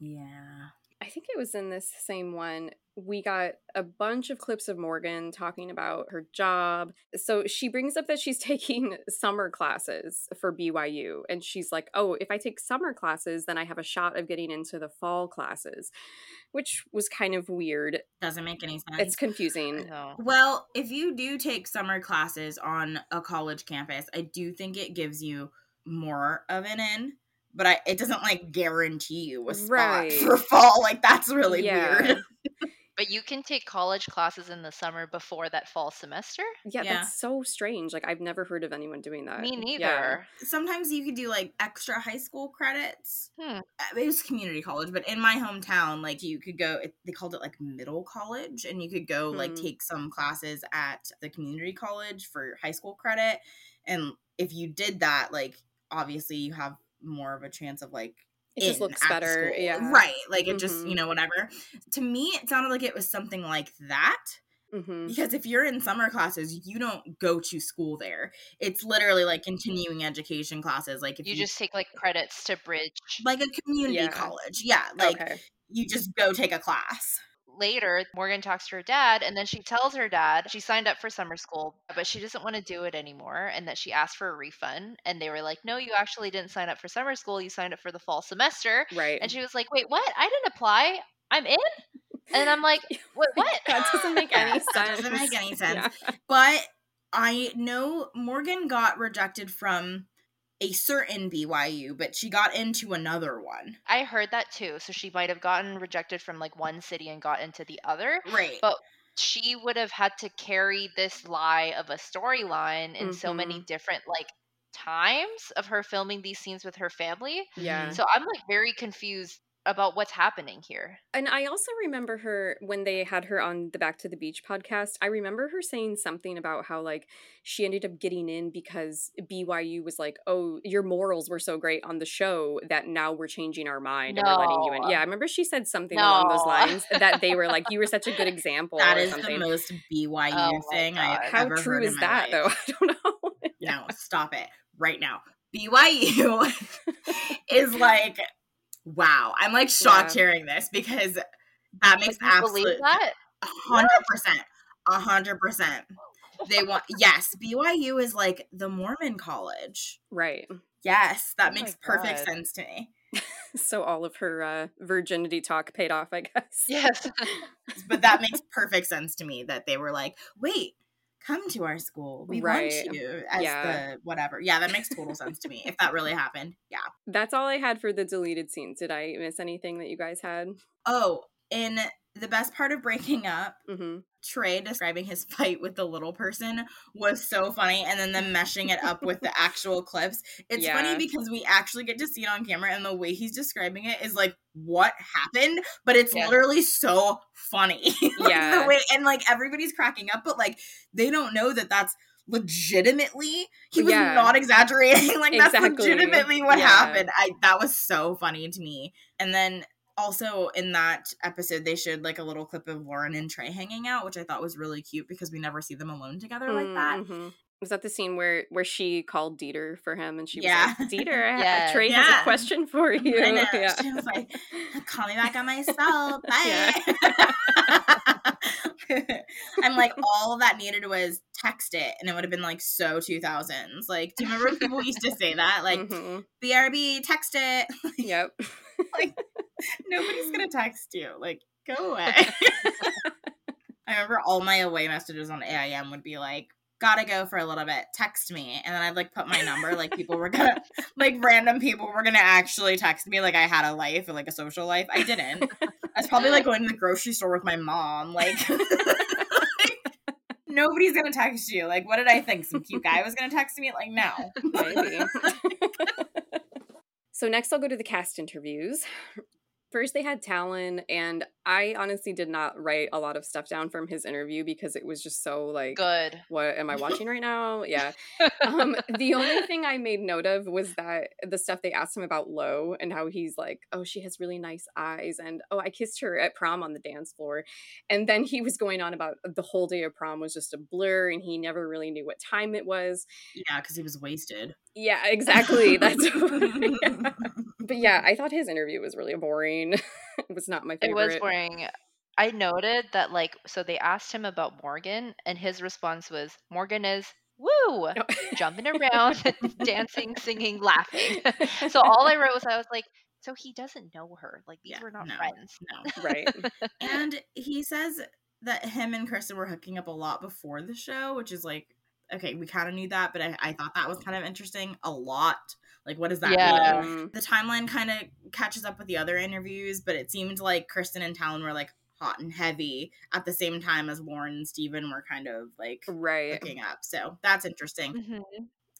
yeah. I think it was in this same one. We got a bunch of clips of Morgan talking about her job. So she brings up that she's [LAUGHS] taking summer classes for BYU. And she's like, oh, if I take summer classes, then I have a shot of getting into the fall classes, which was kind of weird. Doesn't make any sense. It's confusing. Well, if you do take summer classes on a college campus, I do think it gives you more of an in, but I it doesn't like guarantee you a spot [LAUGHS] Right. for fall. Like that's really Yeah. weird. [LAUGHS] But you can take college classes in the summer before that fall semester? Yeah, Yeah. that's so strange. Like, I've never heard of anyone doing that. Me neither. Yeah. Sometimes you could do like extra high school credits. Hmm. Uh, It was community college, but in my hometown, like you could go. it- They called it like middle college, and you could go like Hmm. take some classes at the community college for high school credit. And if you did that, like obviously you have more of a chance of like It just looks better. school. Yeah. Right. Like it just, Mhm. you know, whatever. To me, it sounded like it was something like that. hmm Because if you're in summer classes, you don't go to school there. It's literally like continuing education classes. Like if You you, just take like credits to bridge. like a community Yeah. college. Yeah. Like okay. you just go take a class. Later, Morgan talks to her dad, and then she tells her dad she signed up for summer school, but she doesn't want to do it anymore, and that she asked for a refund. And they were like, No, you actually didn't sign up for summer school. You signed up for the fall semester. Right. And she was like, Wait, what? I didn't apply. I'm in? And I'm like, [LAUGHS] What? what? that doesn't make any sense. [LAUGHS] that doesn't make any [LAUGHS] sense. Yeah. But I know Morgan got rejected from a certain BYU, but she got into another one. I heard that too. So she might have gotten rejected from like one city and got into the other. Right. But she would have had to carry this lie of a storyline in so many Mhm. different like times of her filming these scenes with her family. Yeah. So I'm like very confused about what's happening here. And I also remember her when they had her on the Back to the Beach podcast. I remember her saying something about how like she ended up getting in because BYU was like, "Oh, your morals were so great on the show that now we're changing our mind and we're letting you in." Yeah, I remember she said something along those lines [LAUGHS] that they were like, "You were such a good example." That or is something. the most BYU Oh thing I've How ever true heard is in my that [LAUGHS] life. though? I don't know. No, stop it right now. BYU [LAUGHS] is like, wow. I'm like shocked Yeah. hearing this because that makes Like, you believe that? hundred percent, a hundred percent. They want yes. BYU is like the Mormon college. right. Yes, that Oh makes perfect God. sense to me. [LAUGHS] So all of her uh, virginity talk paid off, I guess. Yes. [LAUGHS] But that makes perfect sense to me that they were like, wait, come to our school. We Right. want you as Yeah. the whatever. Yeah, that makes total sense to me. If that really [LAUGHS] happened. Yeah. That's all I had for the deleted scenes. Did I miss anything that you guys had? Oh, in the best part of breaking up, hmm Trey describing his [LAUGHS] fight with the little person was so funny, and then them meshing it up with the actual clips. It's Yeah. funny because we actually get to see it on camera, and the way he's describing it is like what happened, but it's Yeah. literally so funny. [LAUGHS] like, Yeah. the way and like everybody's cracking up, but like they don't know that that's legitimately he was Yeah. not exaggerating [LAUGHS] like that's legitimately what happened i that was so funny to me and then also in that episode they showed like a little clip of lauren and trey hanging out which i thought was really cute because we never see them alone together like that. Was that the scene where where she called Dieter for him and she Yeah. was like, Dieter, [LAUGHS] I- Yeah. Trey has a question for you. I know. [LAUGHS] Yeah. She was like, [LAUGHS] call me back on my cell. Bye. I'm like, all that needed was text it, and it would have been like so 2000s. Like, do you remember when people used to say that? Like, Mhm. BRB, text it. Yep. Nobody's gonna text you. Like, go away. [LAUGHS] [LAUGHS] I remember all my away messages on AIM would be like, gotta go for a little bit, text me. And then I'd like put my number, like people were gonna, [LAUGHS] like random people were gonna actually text me, like I had a life or like a social life. I didn't. I was probably like going to the grocery store with my mom. Like, nobody's gonna text you. Like, what did I think? Some cute guy was gonna text me? Like, no. Maybe. so next I'll go to the cast interviews. First they had Talan and I honestly did not write a lot of stuff down from his interview because it was just so like Good. what am I watching right now? Yeah. [LAUGHS] Um the only thing I made note of was that the stuff they asked him about Lo and how he's like, "Oh, she has really nice eyes and oh, I kissed her at prom on the dance floor." And then he was going on about the whole day of prom was just a blur and he never really knew what time it was. Yeah, because he was wasted. Yeah, exactly. That's [LAUGHS] [LAUGHS] yeah. But yeah, I thought his interview was really boring. [LAUGHS] it was not my favorite. It was boring. I noted that, like, so they asked him about Morgan, and his response was, Morgan is, woo, oh. [LAUGHS] jumping around, [LAUGHS] dancing, singing, laughing. so all I wrote was, I was like, so he doesn't know her. Like, these Yeah, were not no. friends. No. right. And he says that him and Kristin were hooking up a lot before the show, which is like, okay, we kind of knew that, but I, I thought that was kind of interesting. A lot. Like, what does that Yeah. mean? Um, The timeline kind of catches up with the other interviews, but it seemed like Kristin and Talan were like hot and heavy at the same time as Lauren and Stephen were kind of like right. hooking up. So that's interesting. Mhm.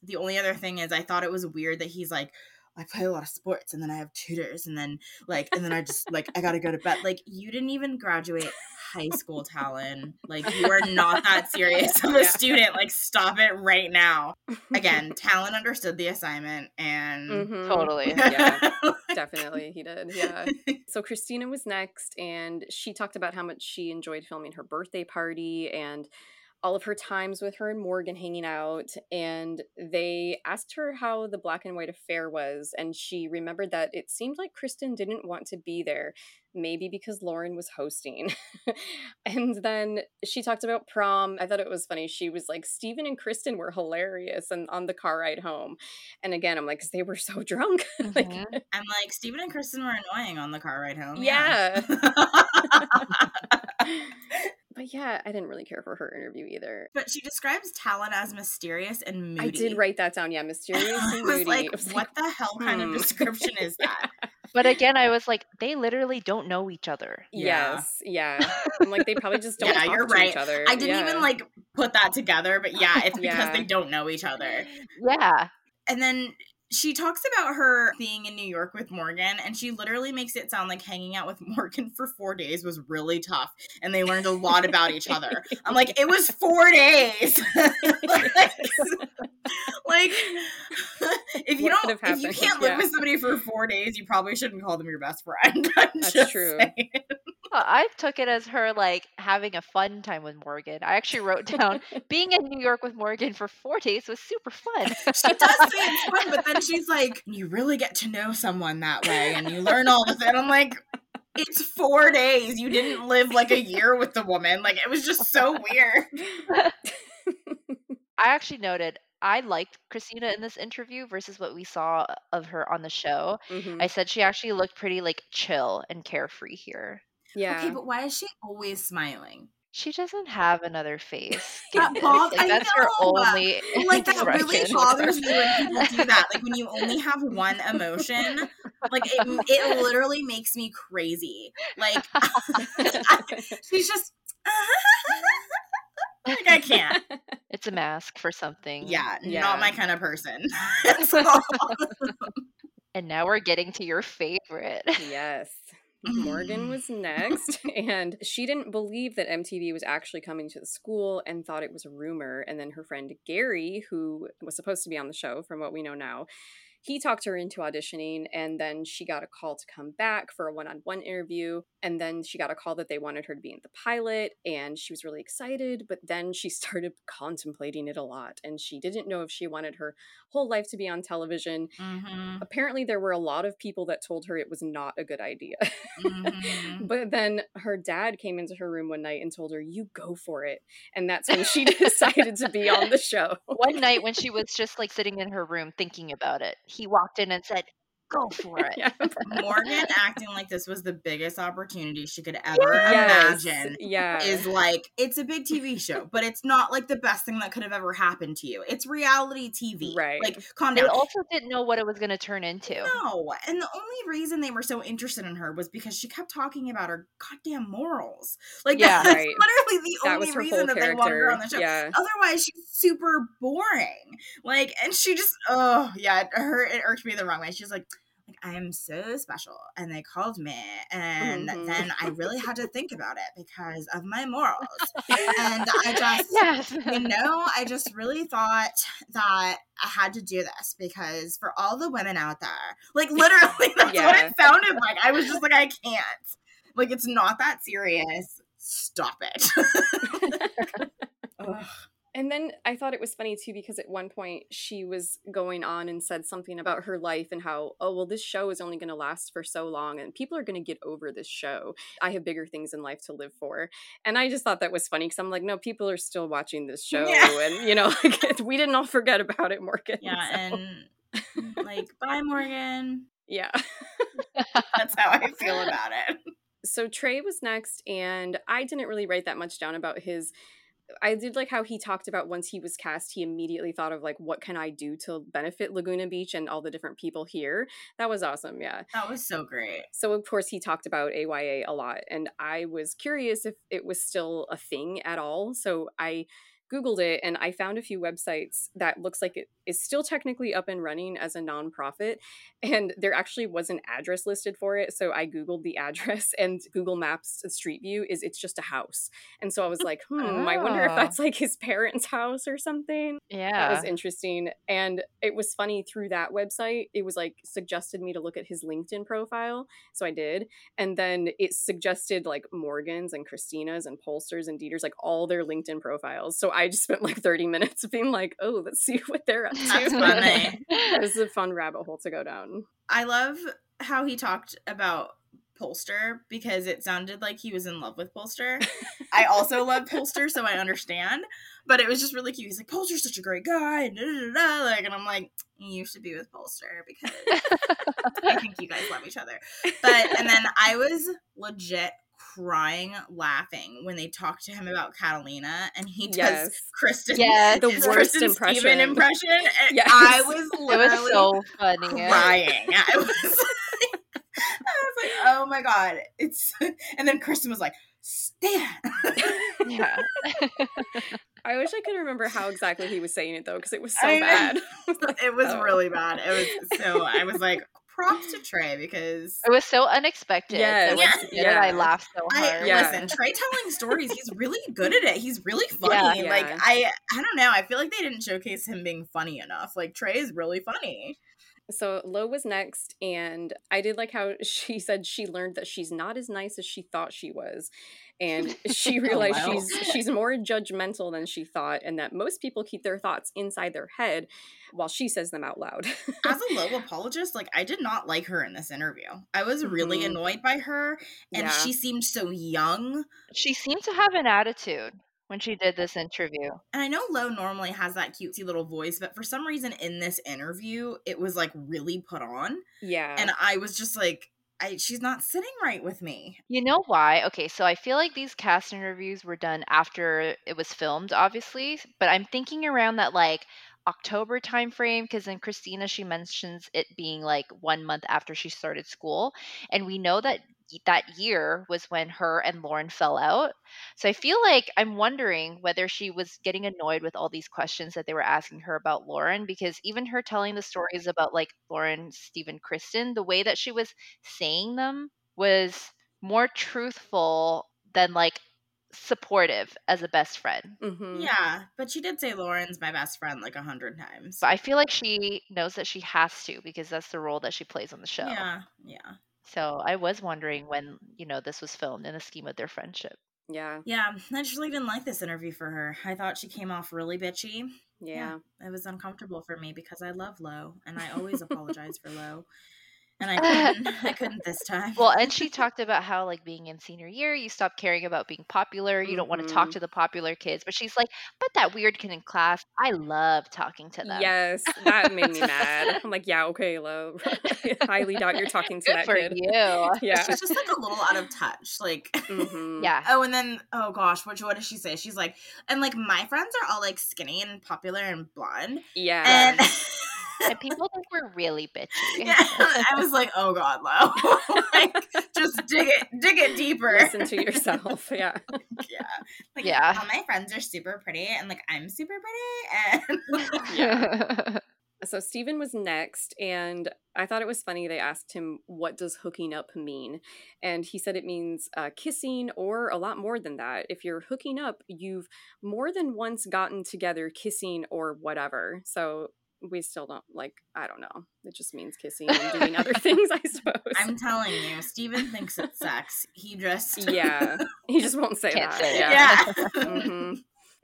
the only other thing is I thought it was weird that he's like, I play a lot of sports and then I have tutors and then like and then I just like I gotta go to bed. Like you didn't even graduate high school, Talan. Like you are not that serious of [LAUGHS] a Yeah. student. Like stop it right now. [LAUGHS] Again, Talan understood the assignment and Mhm. Totally. [LAUGHS] Yeah. Definitely, he did. Yeah. So Christina was next, and she talked about how much she enjoyed filming her birthday party and all of her times with her and Morgan hanging out. And they asked her how the black and white affair was, and she remembered that it seemed like Kristin didn't want to be there, maybe because Lauren was hosting. [LAUGHS] and then she talked about prom. I thought it was funny. She was like, Stephen and Kristin were hilarious and on the car ride home. And again, I'm like, 'cause they were so [LAUGHS] drunk. like, Mhm. and like Stephen and Kristin were annoying on the car ride home. Yeah. [LAUGHS] but yeah, I didn't really care for her interview either. but she describes Talan as mysterious and moody. I did write that down. Yeah, mysterious I and was moody. like, what the hell kind hmm. of description is that? But again, I was like, they literally don't know each other. Yeah. Yes, yeah. I'm like, they probably [LAUGHS] just don't know. Yeah, talk you're to right. each other. I didn't Yeah. even like put that together, but yeah, it's because [LAUGHS] Yeah. they don't know each other. Yeah. And then she talks about her being in New York with Morgan, and she literally makes it sound like hanging out with [LAUGHS] Morgan for four days was really tough, and they learned a lot about each other. I'm like, it was four days. [LAUGHS] like, like, [LAUGHS] if you What don't, if you can't live Yeah. with somebody for four days, you probably shouldn't call them your best friend. I'm That's true. saying. I took it as her like having a fun time with Morgan. I actually wrote down [LAUGHS] being in New York with Morgan for four days was super fun. [LAUGHS] she does say it's fun, but then she's [LAUGHS] like, you really get to know someone that way and you learn all of it. I'm like, it's four days. You didn't live like a year with the woman. Like, it was just so weird. I actually noted I liked Christina in this interview versus what we saw of her on the show. Mhm. I said she actually looked pretty like chill and carefree here. Yeah. Okay, but why is she always smiling? She doesn't have another face. That bog- like, that's her only Like, that [LAUGHS] really bothers me when people do that. Like, when you only have one emotion, like, it, it literally makes me crazy. Like, [LAUGHS] she's just. [LAUGHS] like I can't. It's a mask for something. Yeah, Yeah. not my kind of person. So- And now we're getting to your favorite. yes. Morgan mm. was [LAUGHS] next, and she didn't believe that MTV was actually coming to the school and thought it was a rumor. And then her friend Gary, who was supposed to be on the show, from what we know now, he talked her into auditioning, and then she got a call to come back for a one on one interview. And then she got a call that they wanted her to be in the pilot, and she was really excited. But then she [LAUGHS] started contemplating it a lot, and she didn't know if she wanted her whole life to be on television. Mhm, Apparently, there were a lot of people that told her it was not a good idea. mhm. [LAUGHS] But then her dad came into her room one night and told her, You go for it. And that's when she [LAUGHS] decided to be on the show. One night when she was just like sitting in her room thinking about it, he walked in and said, Go for [LAUGHS] it. Yeah. [LAUGHS] Morgan acting like this was the biggest opportunity she could ever Yes. imagine Yeah. is like it's a big TV show, but it's not like the best thing that could have ever happened to you. It's reality TV. Right. Like calm They down. also didn't know what it was going to turn into. No, and the only reason they were so interested in her was because she kept talking about her goddamn morals. Like Yeah. that's Right. literally the that only reason whole that they wanted her on the show. Yeah. Otherwise, she's super boring. Like, and she just, oh yeah, it hurt. It irked me the wrong way. She's like, like I am so special, and they called me, and Mhm. then I really had to think about it because of my morals, and [LAUGHS] I just, Yes. you know, I just really thought that I had to do this because for all the women out there, like literally, [LAUGHS] that's what it sounded like. I was just like, I can't. Like, it's not that serious. Stop it. [LAUGHS] And then I thought it was funny too because at one point she was going on and said something about her life and how, oh, well, this show is only going to last for so long and people are going to get over this show. I have bigger things in life to live for. And I just thought that was funny because I'm like, no, people are still watching this show. Yeah. And, you know, [LAUGHS] like, we didn't all forget about it, Morgan. Yeah, [LAUGHS] so, and like, bye, Morgan. [LAUGHS] yeah. That's how I feel about it. so Trey was next, and I didn't really write that much down about his. I did like how he talked about once he was cast, he immediately thought of like, what can I do to benefit Laguna Beach and all the different people here. That was awesome, yeah. That was so great. So of course he talked about AYA a lot, and I was curious if it was still a thing at all. So I googled it and I found a few websites that looks like it is still technically up and running as a nonprofit and there actually was an address listed for it so I googled the [LAUGHS] address and Google Maps Street View is it's just a house. And so I was like, "Hmm, I wonder if Oh. that's like his parents' house or something." Yeah. That was interesting. And it was funny through that website. It was like suggested me to look at his LinkedIn profile. So I did. And then it suggested like Morgan's and Christina's and Polster's and Dieter's, like all their LinkedIn profiles. So I just spent like 30 minutes [LAUGHS] being like, oh, let's see [LAUGHS] what they're up to. That's funny. [LAUGHS] it was a fun rabbit hole to go down. I love how he talked about Polster because it sounded like he was in love with Polster. I also love Polster, so I understand. But it was just really cute. He's like, Polster's such a great guy, and, da, da, da, da. like, and I'm like, you should be with Polster because I think you guys love each other. But and then I was legit crying laughing when they talked to him about Catalina and he does Yes. Kristin Yes. The his worst Kristin impression. Stephen impression. And [LAUGHS] Yes. I was it was so funny. crying. I was [LAUGHS] like, I was like, oh my god, it's. [LAUGHS] And then Kristin was like, Stan. Yeah. I wish I could remember how exactly he was saying it though, because it was so I know. bad. it was Oh. really bad. It was so. I was like, props to Trey because. It was so unexpected. Yes. that when he did it, I laughed so I hard. Yeah. listen. Trey telling stories. He's really good at it. He's really [LAUGHS] funny. Yeah. Like Yeah. I, I don't know. I feel like they didn't showcase him being funny enough. Like Trey is really funny. So Lo was next, and I did like how [LAUGHS] she said she learned that she's not as nice as she thought she was, and [LAUGHS] she realized wow. she's she's more judgmental than she thought, and that most people keep their thoughts inside their head while she says them out loud. As a low [LAUGHS] apologist, like I did not like her in this interview. I was really Mhm. annoyed by her, and Yeah. she seemed so young. She seemed to have an attitude when she did this interview. And I know Lo normally has that cutesy little voice, but for some reason in this interview, it was like really put on. yeah, And I was just like, I she's not sitting right with me. You know why? Okay, so I feel like these cast interviews were done after it was filmed, obviously, but I'm thinking around that like October time frame because in Christina she mentions it being like one month after she started school, and we know that that year was when her and Lauren fell out. So I feel like I'm wondering whether she was getting annoyed with all these questions that they were asking her about Lauren because even her telling the stories about like Lauren, Stephen, Kristin, the way that she was saying them was more truthful than like supportive as a best friend. Mm-hmm. Yeah, but she did say Lauren's my best friend like a hundred times. But I feel like she knows that she has to because that's the role that she plays on the show. Yeah, yeah, So I was wondering when, you know, this was filmed in the scheme of their friendship. Yeah. yeah. I just really didn't like this interview for her. I thought she came off really bitchy. Yeah. it was uncomfortable for me because I love Lo, and I always apologize for Lo, and I couldn't. [LAUGHS] [LAUGHS] I couldn't this time. Well, and she [LAUGHS] talked about how like being in senior year, you stop caring about being popular. You don't want to talk to the popular kids. But she's like, but that weird kid in class, I love talking to them. Yes, that made me mad. I'm like, yeah, okay, Lo. Highly doubt you're talking to Good that for kid. you. Yeah. she's just like a little out of touch. Like, hmm Yeah. oh, and then oh gosh, what what does she say? She's like, and like my friends are all like skinny and popular and blonde, Yeah. and. And people think we're really bitchy. Yeah, I was like, "Oh God, Lo! [LAUGHS] like, just dig it, dig it deeper." Listen to [LAUGHS] yourself. Yeah. yeah, like, Yeah. All my friends are super pretty, and like I'm super pretty, and [LAUGHS] Yeah. So Stephen was next, and I thought it was funny. They asked him, What does hooking up mean? And he said it means uh, kissing or a lot more than that. If you're hooking up, you've more than once gotten together kissing or whatever. So we still don't, like, I don't know. It just means kissing and doing other [LAUGHS] things, I suppose. I'm telling you, Stephen thinks it's sex. He just [LAUGHS] yeah. [LAUGHS] He just won't say Can't that. say it. yeah. hmm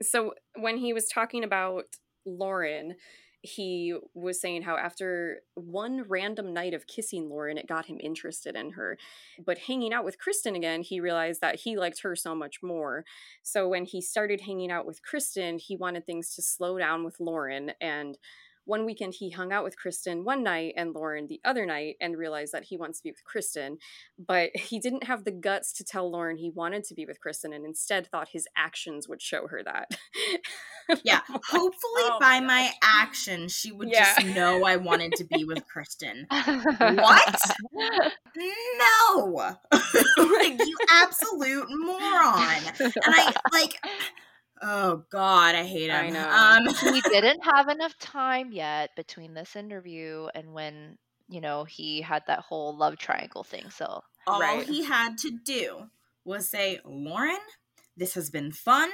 So when he was talking about Lauren, he was saying how after one random night of kissing Lauren, it got him interested in her. But hanging out with Kristin again, he realized that he liked her so much more. So when he started hanging out with Kristin, he wanted things to slow down with Lauren. And one weekend he hung out with Kristin one night and Lauren the other night and realized that he wants to be with Kristin. But he didn't have the guts to tell Lauren he wanted to be with Kristin and instead thought his actions would show her that. [LAUGHS] Yeah. Hopefully, Oh by my my gosh. actions, she would Yeah. just know I wanted to be with Kristin. What? [LAUGHS] No, [LAUGHS] like you absolute moron. And I like, oh god, I hate him. I know. Um, he [LAUGHS] didn't have enough time yet between this interview and when, you know, he had that whole love triangle thing. So all Right. he had to do was say, Lauren, this has been fun,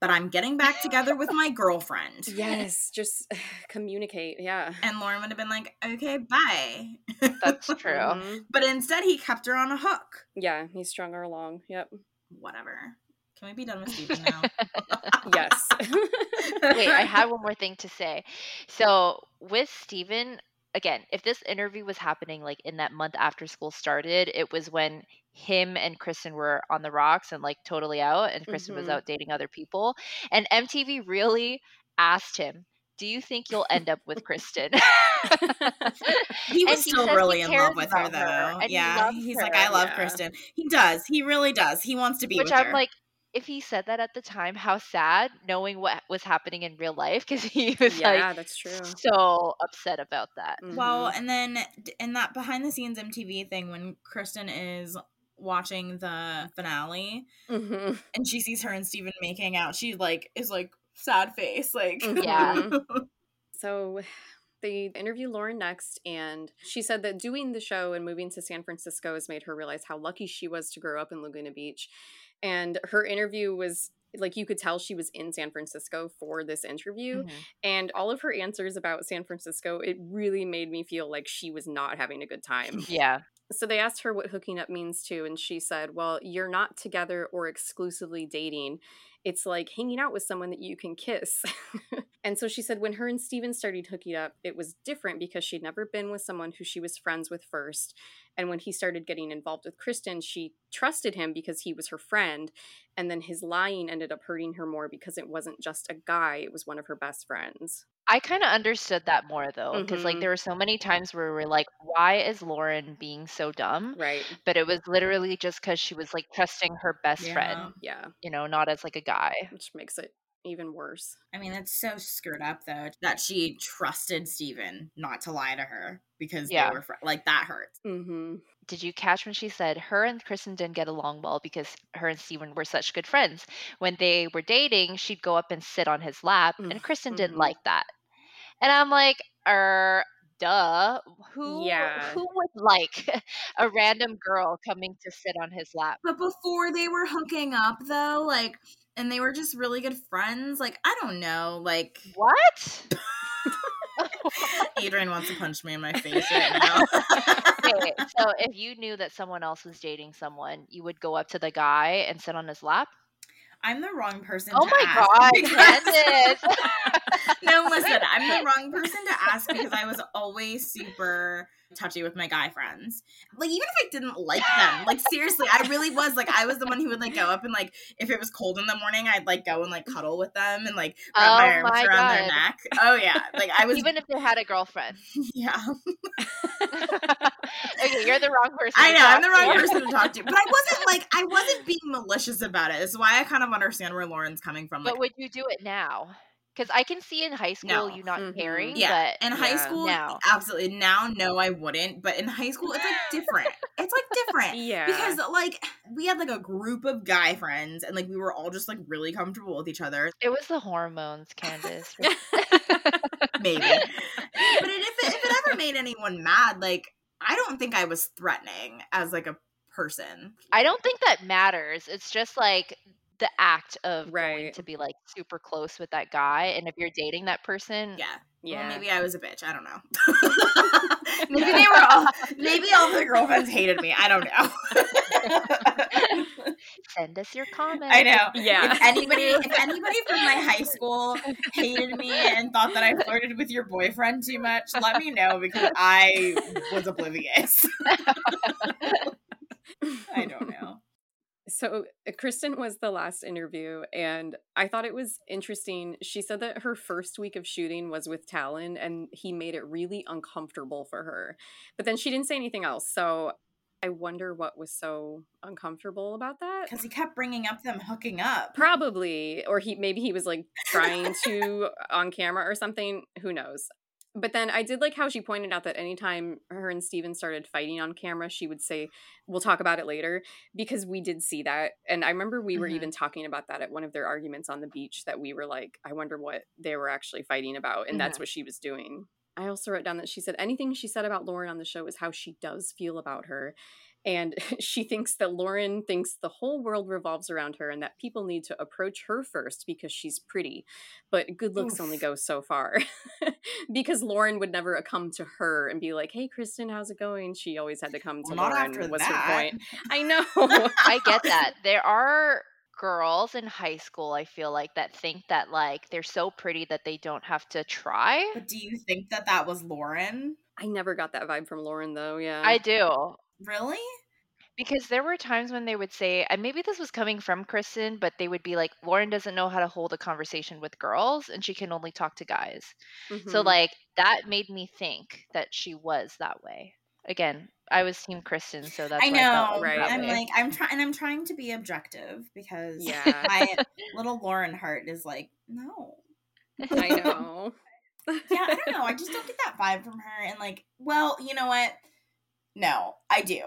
but I'm getting back together with my [LAUGHS] girlfriend. yes, just [SIGHS] communicate. Yeah. And Lauren would have been like, okay, bye. that's [LAUGHS] true. Mhm. But instead, he kept her on a hook. Yeah, he strung her along. Yep. Whatever. Can we be done with [LAUGHS] Stephen now? Yes. [LAUGHS] [LAUGHS] Wait, I had one more thing to say. So with Stephen, again, if this interview was happening like in that month after school started, it was when him and Kristin were on the rocks and like totally out, and Kristin was Mhm. out dating other people. And MTV really asked him, Do you think you'll end up with Kristin? He was And still says really in love with her, though. and he yeah, he's her. like, I love Yeah. Kristin. He does. He really does. He wants to be Which with I'm her. like, if he said that at the time, how sad knowing what was happening in real life because [LAUGHS] he was yeah, like that's true. so upset about that. Well, Mhm. and then in that behind the scenes MTV thing, when Kristin is watching the finale Mhm. and she sees her and Stephen making out, she like is like sad face, like. [LAUGHS] Yeah. [LAUGHS] So they interview Lauren next, and she said that doing the show and moving to San Francisco has made her realize how lucky she was to grow up in Laguna Beach. And her interview was like you could tell she was in San Francisco for this interview. Mhm. And all of her answers about San Francisco, it really made me feel like she was not having a good time. [LAUGHS] Yeah. So they asked her what hooking up means to and she said, Well, you're not together or exclusively dating. It's like hanging out with someone that you can kiss. [LAUGHS] and so she said, when her and Stephen started hooking up, it was different because she'd never been with someone who she was friends with first. And when he started getting involved with Kristin, she trusted him because he was her friend. And then his lying ended up hurting her more because it wasn't just a guy, it was one of her best friends. I kind of understood that more though, because like Mhm. there were so many times where we are like, why is Lauren being so dumb? Right. But it was literally just because she was like trusting her best Yeah. friend, Yeah. you know, not as like a guy. Which makes it even worse. I mean, that's so screwed up though that she trusted Stephen not to lie to her because Yeah. they were fr- like that hurts. Mm-hmm. Did you catch when she said her and Kristin didn't get along well because her and Stephen were such good friends? When they were dating, she'd go up and sit on his lap, Mm, and Kristin didn't mhm. like that. And I'm like, er, duh. Who Yeah. who would like a random girl coming to sit on his lap? But before they were hooking up though, like, and they were just really good friends. Like, I don't know. Like, [LAUGHS] What? [LAUGHS] Adrienne wants to punch me in my face right [LAUGHS] now. Wait, so if you knew that someone else was dating someone, you would go up to the guy and sit on his lap? I'm the wrong person. Oh my god, because- no, listen, I'm the wrong person to ask because I was always super touchy with my guy friends. Like, even if I didn't like them, like, [LAUGHS] seriously, I really was. Like, I was the one who would, like, go up and, like, if it was cold in the morning, I'd, like, go and, like, cuddle with them and, like, wrap oh my Oh arms my around their neck. Oh, yeah. Like, I was, Even if they had a girlfriend. [LAUGHS] yeah. [LAUGHS] okay, you're the wrong person. I know, I'm the wrong to. person to talk to. But I wasn't, like, I wasn't being malicious about it. This is why I kind of understand where Lauren's coming from. Like, But would you do it now? Because I can see in high school No. you not Mhm. caring. Yeah, but in high yeah, school, now. absolutely. Now, no, I wouldn't. But in high school, it's like different. [LAUGHS] it's like different. Yeah. Because like we had like a group of guy friends, and like we were all just like really comfortable with each other. it was the hormones, Candace. [LAUGHS] Maybe, but it, if it, if it ever made anyone mad, like I don't think I was threatening as like a person. I don't think that matters. It's just like the act of going to be like super close with that guy, and if you're dating that person, Yeah. yeah. Well, maybe I was a bitch. I don't know. [LAUGHS] maybe they were all. [LAUGHS] Maybe all the girlfriends hated me. I don't know. [LAUGHS] send us your comments. I know. Yeah. If anybody, if anybody from my high school hated me and thought that I flirted with your boyfriend too much, let me know because I was oblivious. I don't know. So, Kristin was the last interview, and I thought it was interesting. She said that her first week of shooting was with Talan, and he made it really uncomfortable for her. But then she didn't say anything else. So, I wonder what was so uncomfortable about that. Because he kept bringing up them hooking up. Probably, or he maybe he was like trying to on camera or something. Who knows? But then I did like how she pointed out that anytime her and Stephen started fighting on camera, she would say, We'll talk about it later, because we did see that. And I remember we were Mhm. even talking about that at one of their arguments on the beach that we were like, I wonder what they were actually fighting about. And that's what she was doing. I also wrote down that she said anything she said about Lauren on the show is how she does feel about her. And [LAUGHS] she thinks that Lauren thinks the whole world revolves around her and that people need to approach her first because she's pretty. But good looks only go so far. [LAUGHS] because Lauren would never uh, come to her and be like, hey, Kristin, how's it going? She always had to come to Well, not Lauren, after was that. her point. [LAUGHS] I know. I get that. There are girls in high school, I feel like, that think that like they're so pretty that they don't have to try. But do you think that that was Lauren? I never got that vibe from Lauren, though. Yeah. I do. Really? Because there were times when they would say, and maybe this was coming from Kristin, but they would be like, Lauren doesn't know how to hold a conversation with girls and she can only talk to guys. So, Mhm. like, that made me think that she was that way. Again, I was Team Kristin, so that's I why I felt know. like right. that I'm way. like, I'm trying, and I'm trying to be objective because Yeah. my [LAUGHS] little Lauren heart is like, no. I [LAUGHS] know. yeah, I don't [LAUGHS] know. I just don't get that vibe from her. And like, well, you know what? No, I do.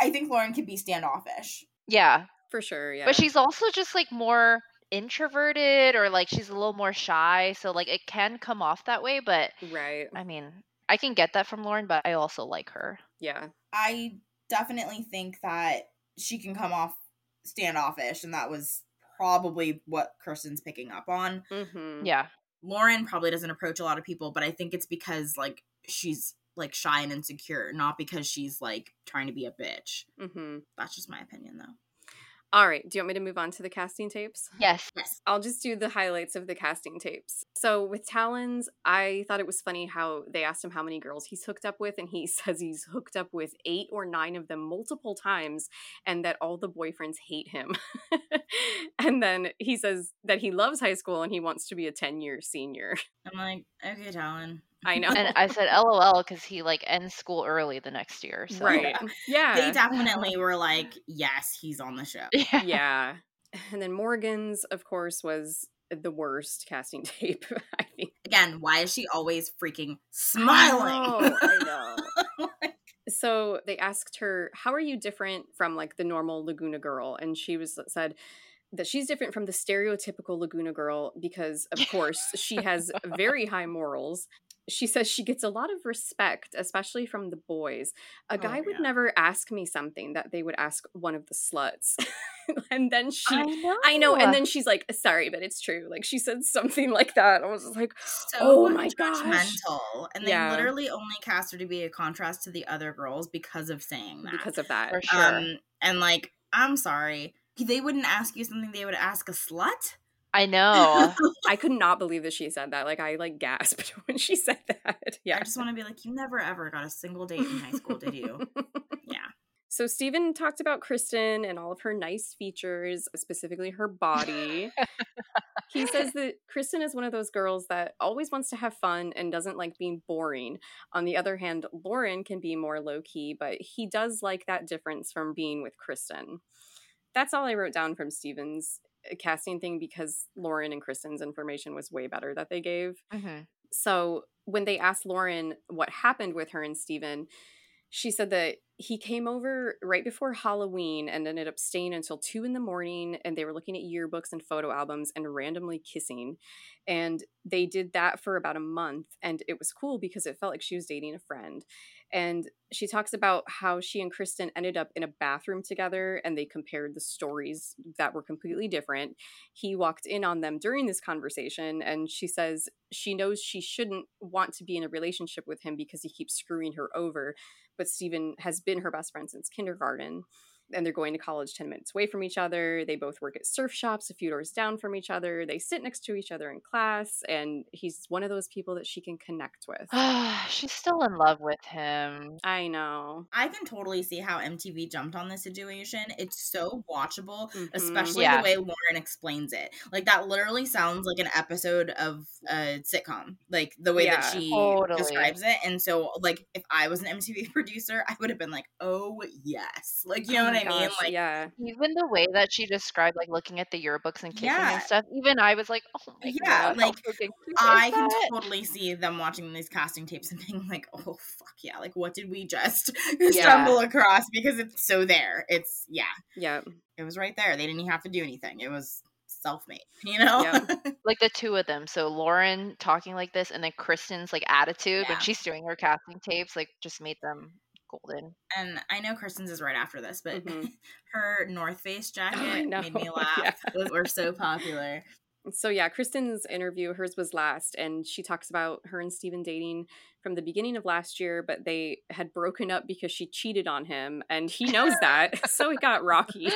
I- I think Lauren could be standoffish. yeah. For sure. Yeah. But she's also just like more introverted or like she's a little more shy. So, like, it can come off that way. But right. I mean, I can get that from Lauren, but I also like her. Yeah. I definitely think that she can come off standoffish, and that was probably what Kristin's picking up on. Mm-hmm. Yeah. Lauren probably doesn't approach a lot of people, but I think it's because like she's like shy and insecure, not because she's like trying to be a bitch. Mm-hmm. That's just my opinion, though. All right. Do you want me to move on to the casting tapes? Yes. Yes. I'll just do the highlights of the casting tapes. So with Talan's, I thought it was funny how they asked him how many girls he's hooked up with, and he [LAUGHS] says he's hooked up with eight or nine of them multiple times, and that all the boyfriends hate him. [LAUGHS] and then he says that he loves high school and he wants to be a 10 year senior. I'm like, okay, Talan. I know. And I said LOL because he like ends school early the next year. So. right. Yeah. They definitely were like, yes, he's on the show. Yeah. [LAUGHS] yeah. And then Morgan's, of course, was the worst casting [LAUGHS] tape, I think. Again, why is she always freaking smiling? I know. I know. [LAUGHS] so they asked her, "How are you different from like the normal Laguna girl?" And she was uh, said that she's different from the stereotypical Laguna girl because, of course, she has very high morals. She says she gets a lot of respect, especially from the boys. A Oh, guy would never ask me something that they would ask one of the sluts. [LAUGHS] and then she I know. I know. And then she's like, sorry, but it's true. Like she said something like that. I was like, so Oh my gosh. judgmental. And they Yeah. literally only cast her to be a contrast to the other girls because of saying that. because of that. for sure. Um, and like, I'm sorry, they wouldn't ask you something they would ask a slut. I know. [LAUGHS] I could not believe that she said that. Like I like gasped [LAUGHS] when she said that. Yeah. I just want to be like, you never ever got a single date in high school, did you? [LAUGHS] Yeah. So Stephen talked about Kristin and all of her nice features, specifically her body. he says that Kristin is one of those girls that always wants to have fun and doesn't like being boring. On the other hand, Lauren can be more low key, but he does like that difference from being with Kristin. That's all I wrote down from Stephen's casting thing because Lauren and Kristin's information was way better that they gave. Mhm. So when they asked Lauren what happened with her and Stephen, she said that he came over right before Halloween and ended up staying until two in the morning and they were looking at yearbooks and photo albums and randomly kissing. And they did that for about a month and it was cool because it felt like she was dating a friend. And she talks about how she and Kristin ended up in a bathroom together and they compared the stories that were completely different. He walked in on them during this conversation and she says she knows she shouldn't want to be in a relationship with him because he keeps screwing her over. But Stephen has been her best friend since kindergarten. And they're going to college 10 minutes away from each other. They both work at surf shops a few doors down from each other. They sit next to each other in class. And he's one of those people that she can connect with. [SIGHS] She's still in love with him. I know. I can totally see how MTV jumped on this situation. It's so watchable, Mhm. especially Yeah. the way Lauren explains it. Like that literally sounds like an episode of a sitcom. Like the way that she Totally. describes it. And so like if I was an MTV [LAUGHS] producer, I would have been like, "Oh, yes." Like you know Oh what I mean? Like yeah. Even the way that she described, like looking at the yearbooks and kissing Yeah. and stuff, even I was like, "Oh my Yeah, god, like, I can that?" totally see them watching these casting tapes and being like, "Oh fuck yeah! Like what did we just [LAUGHS] Yeah. stumble across?" Because it's so there. It's yeah, Yeah. it was right there. They didn't even have to do anything. It was self-made. [LAUGHS] You know? [LAUGHS] like the two of them. So Lauren talking like this, and then Kristin's like attitude Yeah. when she's doing her casting tapes, like just made them golden. and I know Kristin's is right after this, but Mhm. [LAUGHS] her North Face [LAUGHS] jacket I made me [LAUGHS] laugh. yeah. Those were so popular. So yeah, Kristin's interview, hers was last, and she talks about her and Stephen dating from the beginning of last year, but they had broken up because she cheated on him, and he knows that. so it got rocky.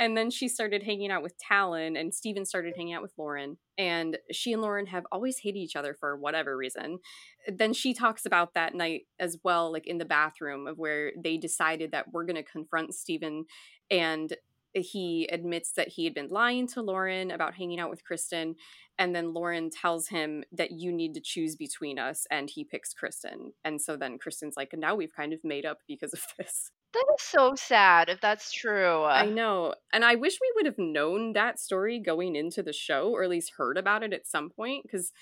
And then she started hanging out with Talan, and Stephen started hanging out with Lauren. And she and Lauren have always hated each other for whatever reason. Then she talks about that night as well, like in the bathroom, of where they decided that we're gonna confront Stephen and he admits that he had been lying to Lauren about hanging out with Kristin. And then Lauren tells him that you need to choose between us. And he picks Kristin. And so then Kristin's like, now we've kind of made up because of [LAUGHS] this. That is so sad if that's true. I know. And I wish we would have known that story going into the show, or at least heard about it at some point, because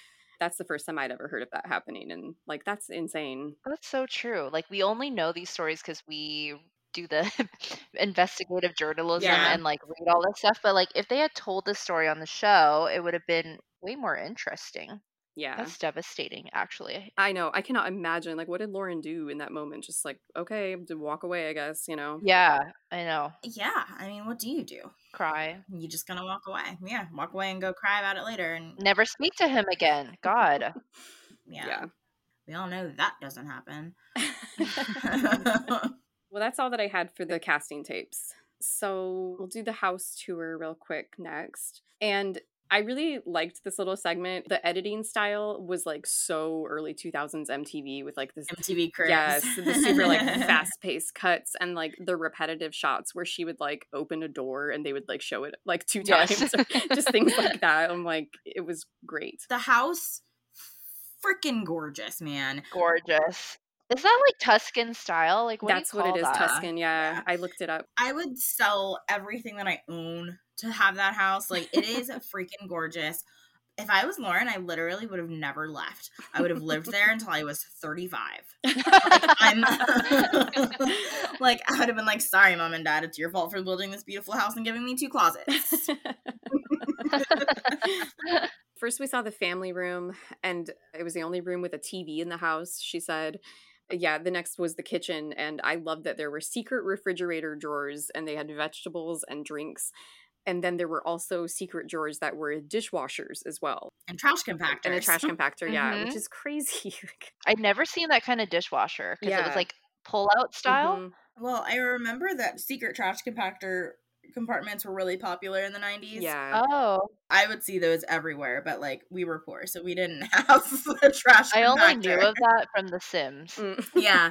that's the first time I'd ever heard of that happening. And like, that's insane. That's so true. Like we only know these stories because we do the [LAUGHS] investigative journalism Yeah. and like read all this stuff. But like if they had told this story on the show, it would have been way more interesting. Yeah. That's devastating, actually. I know. I cannot imagine. Like, what did Lauren do in that moment? Just like, okay, to walk away, I guess, you know? Yeah, I know. Yeah, I mean, what do you do? Cry. You just gonna walk away? Yeah, walk away and go cry about it later. And Never speak to him again. God. [LAUGHS] yeah, Yeah. we all know that doesn't happen. [LAUGHS] [LAUGHS] well, that's all that I had for the casting tapes. So we'll do the house tour real quick next. And I really liked this little segment. The editing style was like so early 2000s MTV with like this. MTV cribs. Yes, the super like [LAUGHS] fast paced cuts and like the repetitive shots where she would like open a door and they would like show it like two Yes. times, or [LAUGHS] just things like that. I'm like, it was great. The house, freaking gorgeous, man. Gorgeous. Is that like Tuscan style? Like what That's do you what it is, that? Tuscan. Yeah, Yeah. I looked it up. I would sell everything that I own to have that house. Like it is freaking gorgeous. If I was Lauren, I literally would have never left. I would have lived there until I was 35. I'm [LAUGHS] [LAUGHS] like I would have been like, sorry, mom and dad, it's your fault for building this beautiful house and giving me two closets. First, we saw the family room, and it was the only room with a TV in the house, she said. Yeah, the next was the kitchen, and I loved that there were secret refrigerator drawers and they had vegetables and drinks. And then there were also secret drawers that were dishwashers as well. and trash compactors. And a trash [LAUGHS] compactor, yeah, Mhm. which is crazy. [LAUGHS] I'd never seen that kind of dishwasher because it was like pull out style. Mhm. Well, I remember that secret trash compactor compartments were really popular in the 90s. Yeah. Oh, I would see those everywhere, but like we were poor, so we didn't [LAUGHS] have a trash compactor I only knew compactor. of that from The Sims. Mm. [LAUGHS] Yeah.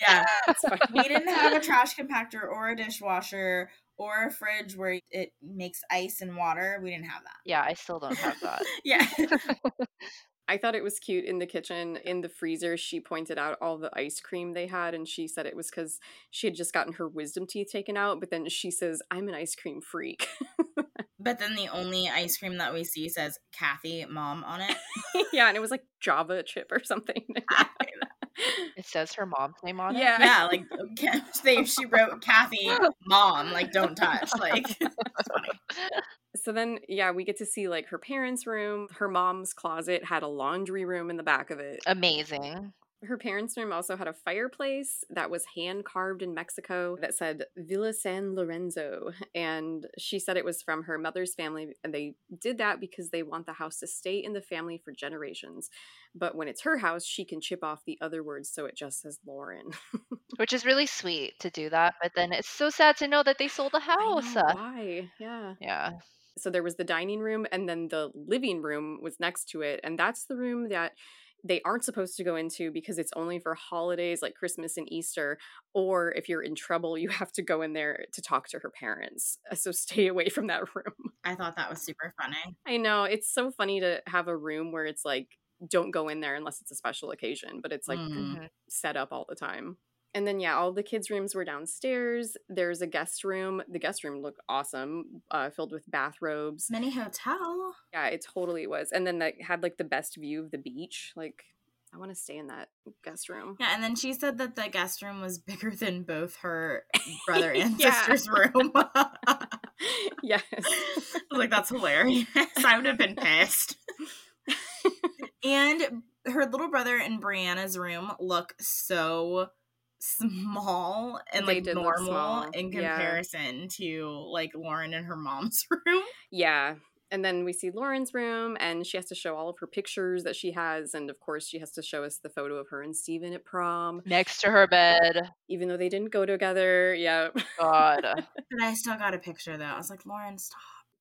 Yeah. [LAUGHS] We didn't have a trash compactor or a dishwasher or a fridge where it makes ice and water. We didn't have that. Yeah, I still don't have that. Yeah. I thought it was cute in the kitchen. In the freezer, she pointed out all the ice cream they had, and she said it was because she had just gotten her wisdom teeth taken out. But then she says, I'm an ice cream freak. [LAUGHS] but then the only ice cream that we see says Kathy Mom on it. [LAUGHS] yeah, and it was like Java chip or something. [LAUGHS] It says her mom's name on it. yeah. yeah, like [LAUGHS] they, she wrote Kathy Mom, like don't touch. [LAUGHS] Like [LAUGHS] that's funny. So then, yeah, we get to see like her parents' room. Her mom's closet had a laundry room in the back of it. Amazing. Her parents' room also had a fireplace that was hand carved in Mexico that said Villa San Lorenzo. And she said it was from her mother's family. And they did that because they want the house to stay in the family for generations. But when it's her house, she can chip off the other words so it just says Lauren. [LAUGHS] Which is really sweet to do that, but then it's so sad to know that they sold the house. [LAUGHS] Why? Yeah. Yeah. So there was the dining room, and then the living room was next to it. And that's the room that they aren't supposed to go into because it's only for holidays like Christmas and Easter. Or if you're in trouble, you have to go in there to talk to her parents. Uh, So [LAUGHS] stay away from that room. I thought that was super funny. I know it's so funny to have a room where it's like, don't go in there unless it's a special occasion, but it's like Mm. Set up all the time. And then, yeah, all the kids' rooms were downstairs. There's a guest room. The guest room looked awesome, uh, filled with bathrobes. Mini hotel. Yeah, it totally was. And then that had like the best view of the beach. Like, I want to stay in that guest room. Yeah, and then she said that the guest room was bigger than both her [LAUGHS] brother and sister's room. [LAUGHS] [LAUGHS] I yes. was like, that's hilarious. I would have been pissed. and her little brother and Breanna's room look so small and They like did normal small, in yeah. comparison to like Lauren and her mom's [LAUGHS] room. Yeah. And then we see Lauren's room, and she has to show all of her pictures that she has. And of course, she has to show us the photo of her and Stephen at prom, Next to her bed. even though they didn't go together. Yeah. God. [LAUGHS] But I still got a picture though. I was like, Lauren, stop.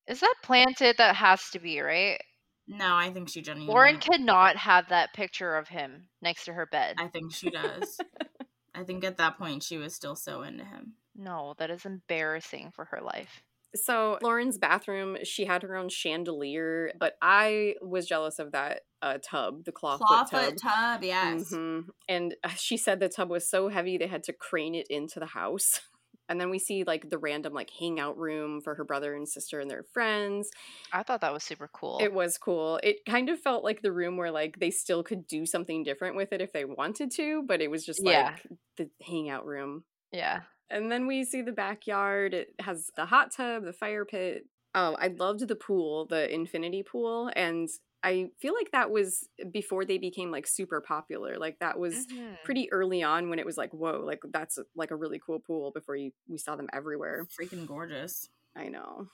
Is that planted? That has to be, right? No, I think she genuinely. Lauren cannot have that picture of him next to her bed. I think she does. [LAUGHS] I think at that point she was still so into him. No, that is embarrassing for her life. So Lauren's bathroom, she had her own chandelier, but I was jealous of that uh, tub, the claw, foot tub. Clawfoot tub, yes. Mhm. And uh, she said the tub was so heavy they had to crane it into the house. [LAUGHS] And then we see like the random like hangout room for her brother and sister and their friends. I thought that was super cool. It was cool. It kind of felt like the room where like they still could do something different with it if they wanted to, but it was just like Yeah. the hangout room. yeah. And then we see the backyard. It has the hot tub, the fire pit. Oh, I loved the pool, the infinity pool. And I feel like that was before they became like super popular. Like that was Mhm. pretty early on when it was like, whoa, like that's like a really cool pool before you we saw them everywhere. Freaking gorgeous. I know.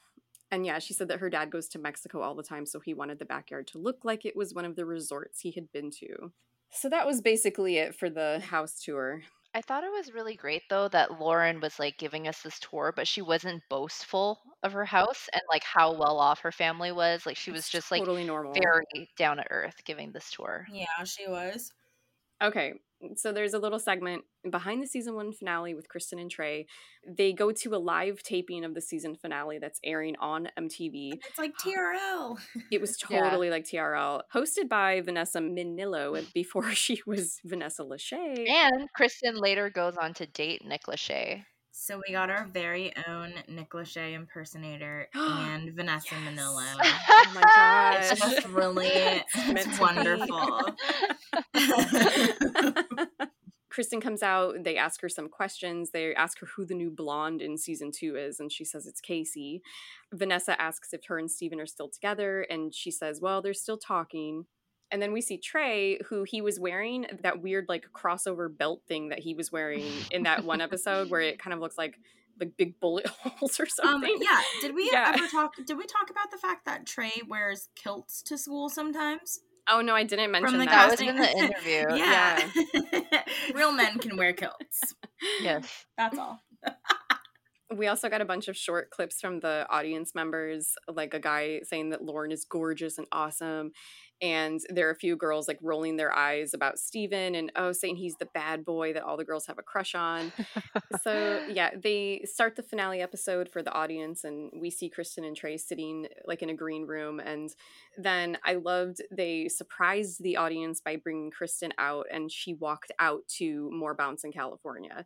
And yeah, she said that her dad goes to Mexico all the time, so he wanted the backyard to look like it was one of the resorts he had been to. So that was basically it for the house tour. I thought it was really great though that Lauren was like giving us this tour, but she wasn't boastful of her house and like how well off her family was. Like she was It's just like totally normal. very down to earth giving this tour. Yeah, she was. Okay, So there's a little segment behind the season one finale with Kristin and Trey. They go to a live taping of the season finale that's airing on MTV. It's like [GASPS] TRL. It was [LAUGHS] totally yeah. like TRL, hosted by Vanessa Minnillo before [LAUGHS] she was Vanessa Lachey. And Kristin later goes on to date Nick Lachey. So we got our very own Nick Lachey impersonator [GASPS] and Vanessa yes. Minnillo. Oh my [LAUGHS] gosh. It's just really it's [LAUGHS] wonderful. [LAUGHS] Kristin comes out, they ask her some questions. They ask her who the new blonde in season two is, and she says it's Casey. Vanessa asks if her and Stephen are still together, and she says, well, they're still talking. And then we see Trey, who he was wearing that weird like crossover belt thing that he was wearing in that one episode where it kind of looks like like big bullet [LAUGHS] holes or um, something. Um, yeah. Did we yeah. ever talk? Did we talk about the fact that Trey wears kilts to school sometimes? Oh no, I didn't mention From the that. That was in the interview. [LAUGHS] yeah. yeah. [LAUGHS] Real men can wear kilts. Yes. That's all. we also got a bunch of short clips from the audience members, like a guy saying that Lauren is gorgeous and awesome and there are a few girls like rolling their eyes about Stephen and oh saying he's the bad boy that all the girls have a crush on. so [LAUGHS] yeah, they start the finale episode for the audience and we see Kristin and Trey sitting like in a green room and then I loved they surprised the audience by bringing Kristin out and she walked out to More Bounce in California. I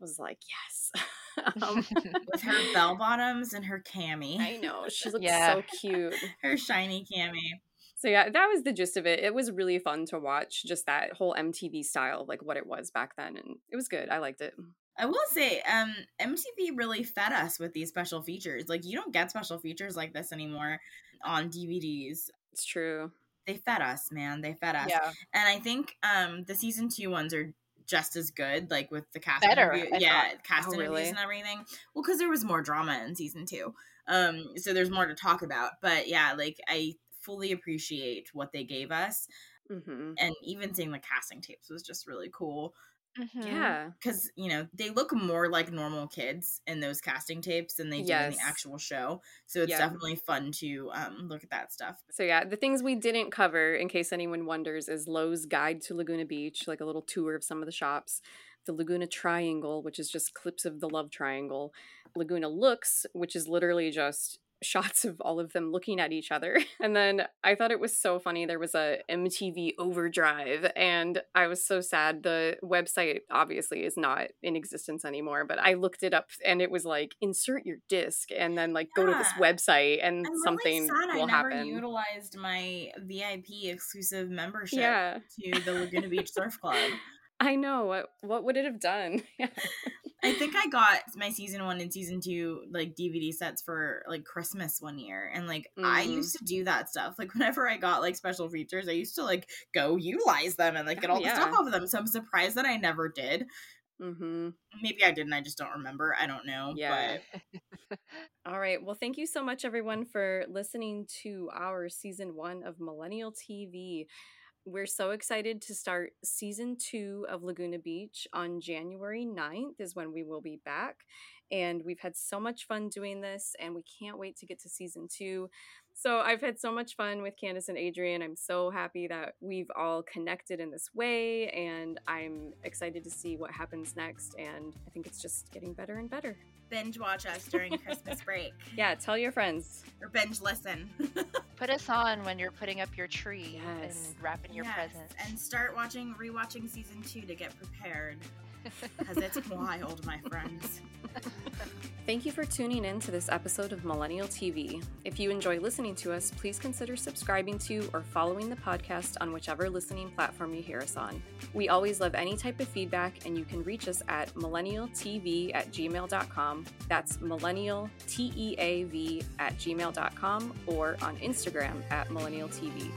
was like, yes. [LAUGHS] um, with her bell bottoms and her cami. I know. She looks yeah. so cute. her shiny cami. So yeah, that was the gist of it. It was really fun to watch, just that whole MTV style, like what it was back then, and it was good. I liked it. I will say, um, MTV really fed us with these special features. Like you don't get special features like this anymore on DVDs. It's true. They fed us, man. They fed us. Yeah. And I think um the season two ones are just as good, like with the cast Better, interview- yeah, cast oh, interviews really? and everything. Well, because there was more drama in season two. Um, so there's more to talk about. But yeah, like I fully appreciate what they gave us. Mm-hmm. And even seeing the casting tapes was just really cool. Mm-hmm. Yeah. Because, you know, they look more like normal kids in those casting tapes than they do yes. in the actual show. So it's yeah. definitely fun to um, look at that stuff. So, yeah, the things we didn't cover, in case anyone wonders, is Lo's Guide to Laguna Beach, like a little tour of some of the shops. The Laguna Triangle, which is just clips of the love triangle. Laguna Looks, which is literally just shots of all of them looking at each other. [LAUGHS] And then I thought it was so funny. There was a MTV Overdrive, and I was so sad. The website obviously is not in existence anymore, but I looked it up and it was like insert your disc and then like yeah. go to this website and I'm something really will I never happen. Utilized my VIP exclusive membership yeah. to the Laguna Beach Surf Club. [LAUGHS] I know. What what would it have done? [LAUGHS] I think I got my season one and season two like DVD sets for like Christmas one year. And like mm. I used to do that stuff. Like whenever I got like special features, I used to like go utilize them and like get all oh, yeah. the stuff off of them. So I'm surprised that I never did. Mm-hmm. Maybe I didn't. I just don't remember. I don't know. Yeah. But... [LAUGHS] all right. Well, thank you so much, everyone, for listening to our season one of Millennial TeaV. We're so excited to start season two of Laguna Beach on January 9th, is when we will be back. And we've had so much fun doing this, and we can't wait to get to season two. So I've had so much fun with Candace and Adrienne. I'm so happy that we've all connected in this way, and I'm excited to see what happens next. And I think it's just getting better and better. Binge watch us during Christmas break. [LAUGHS] Yeah, tell your friends. Or binge listen. [LAUGHS] Put us on when you're putting up your tree yes. and wrapping your yes. presents. And start watching, rewatching season two to get prepared. Because it's wild, my friends. Thank you for tuning in to this episode of Millennial TeaV. If you enjoy listening to us, please consider subscribing to or following the podcast on whichever listening platform you hear us on. We always love any type of feedback, and you can reach us at millennialteav at gmail.com. That's millennial T E A V at gmail.com or on Instagram at millennialteav.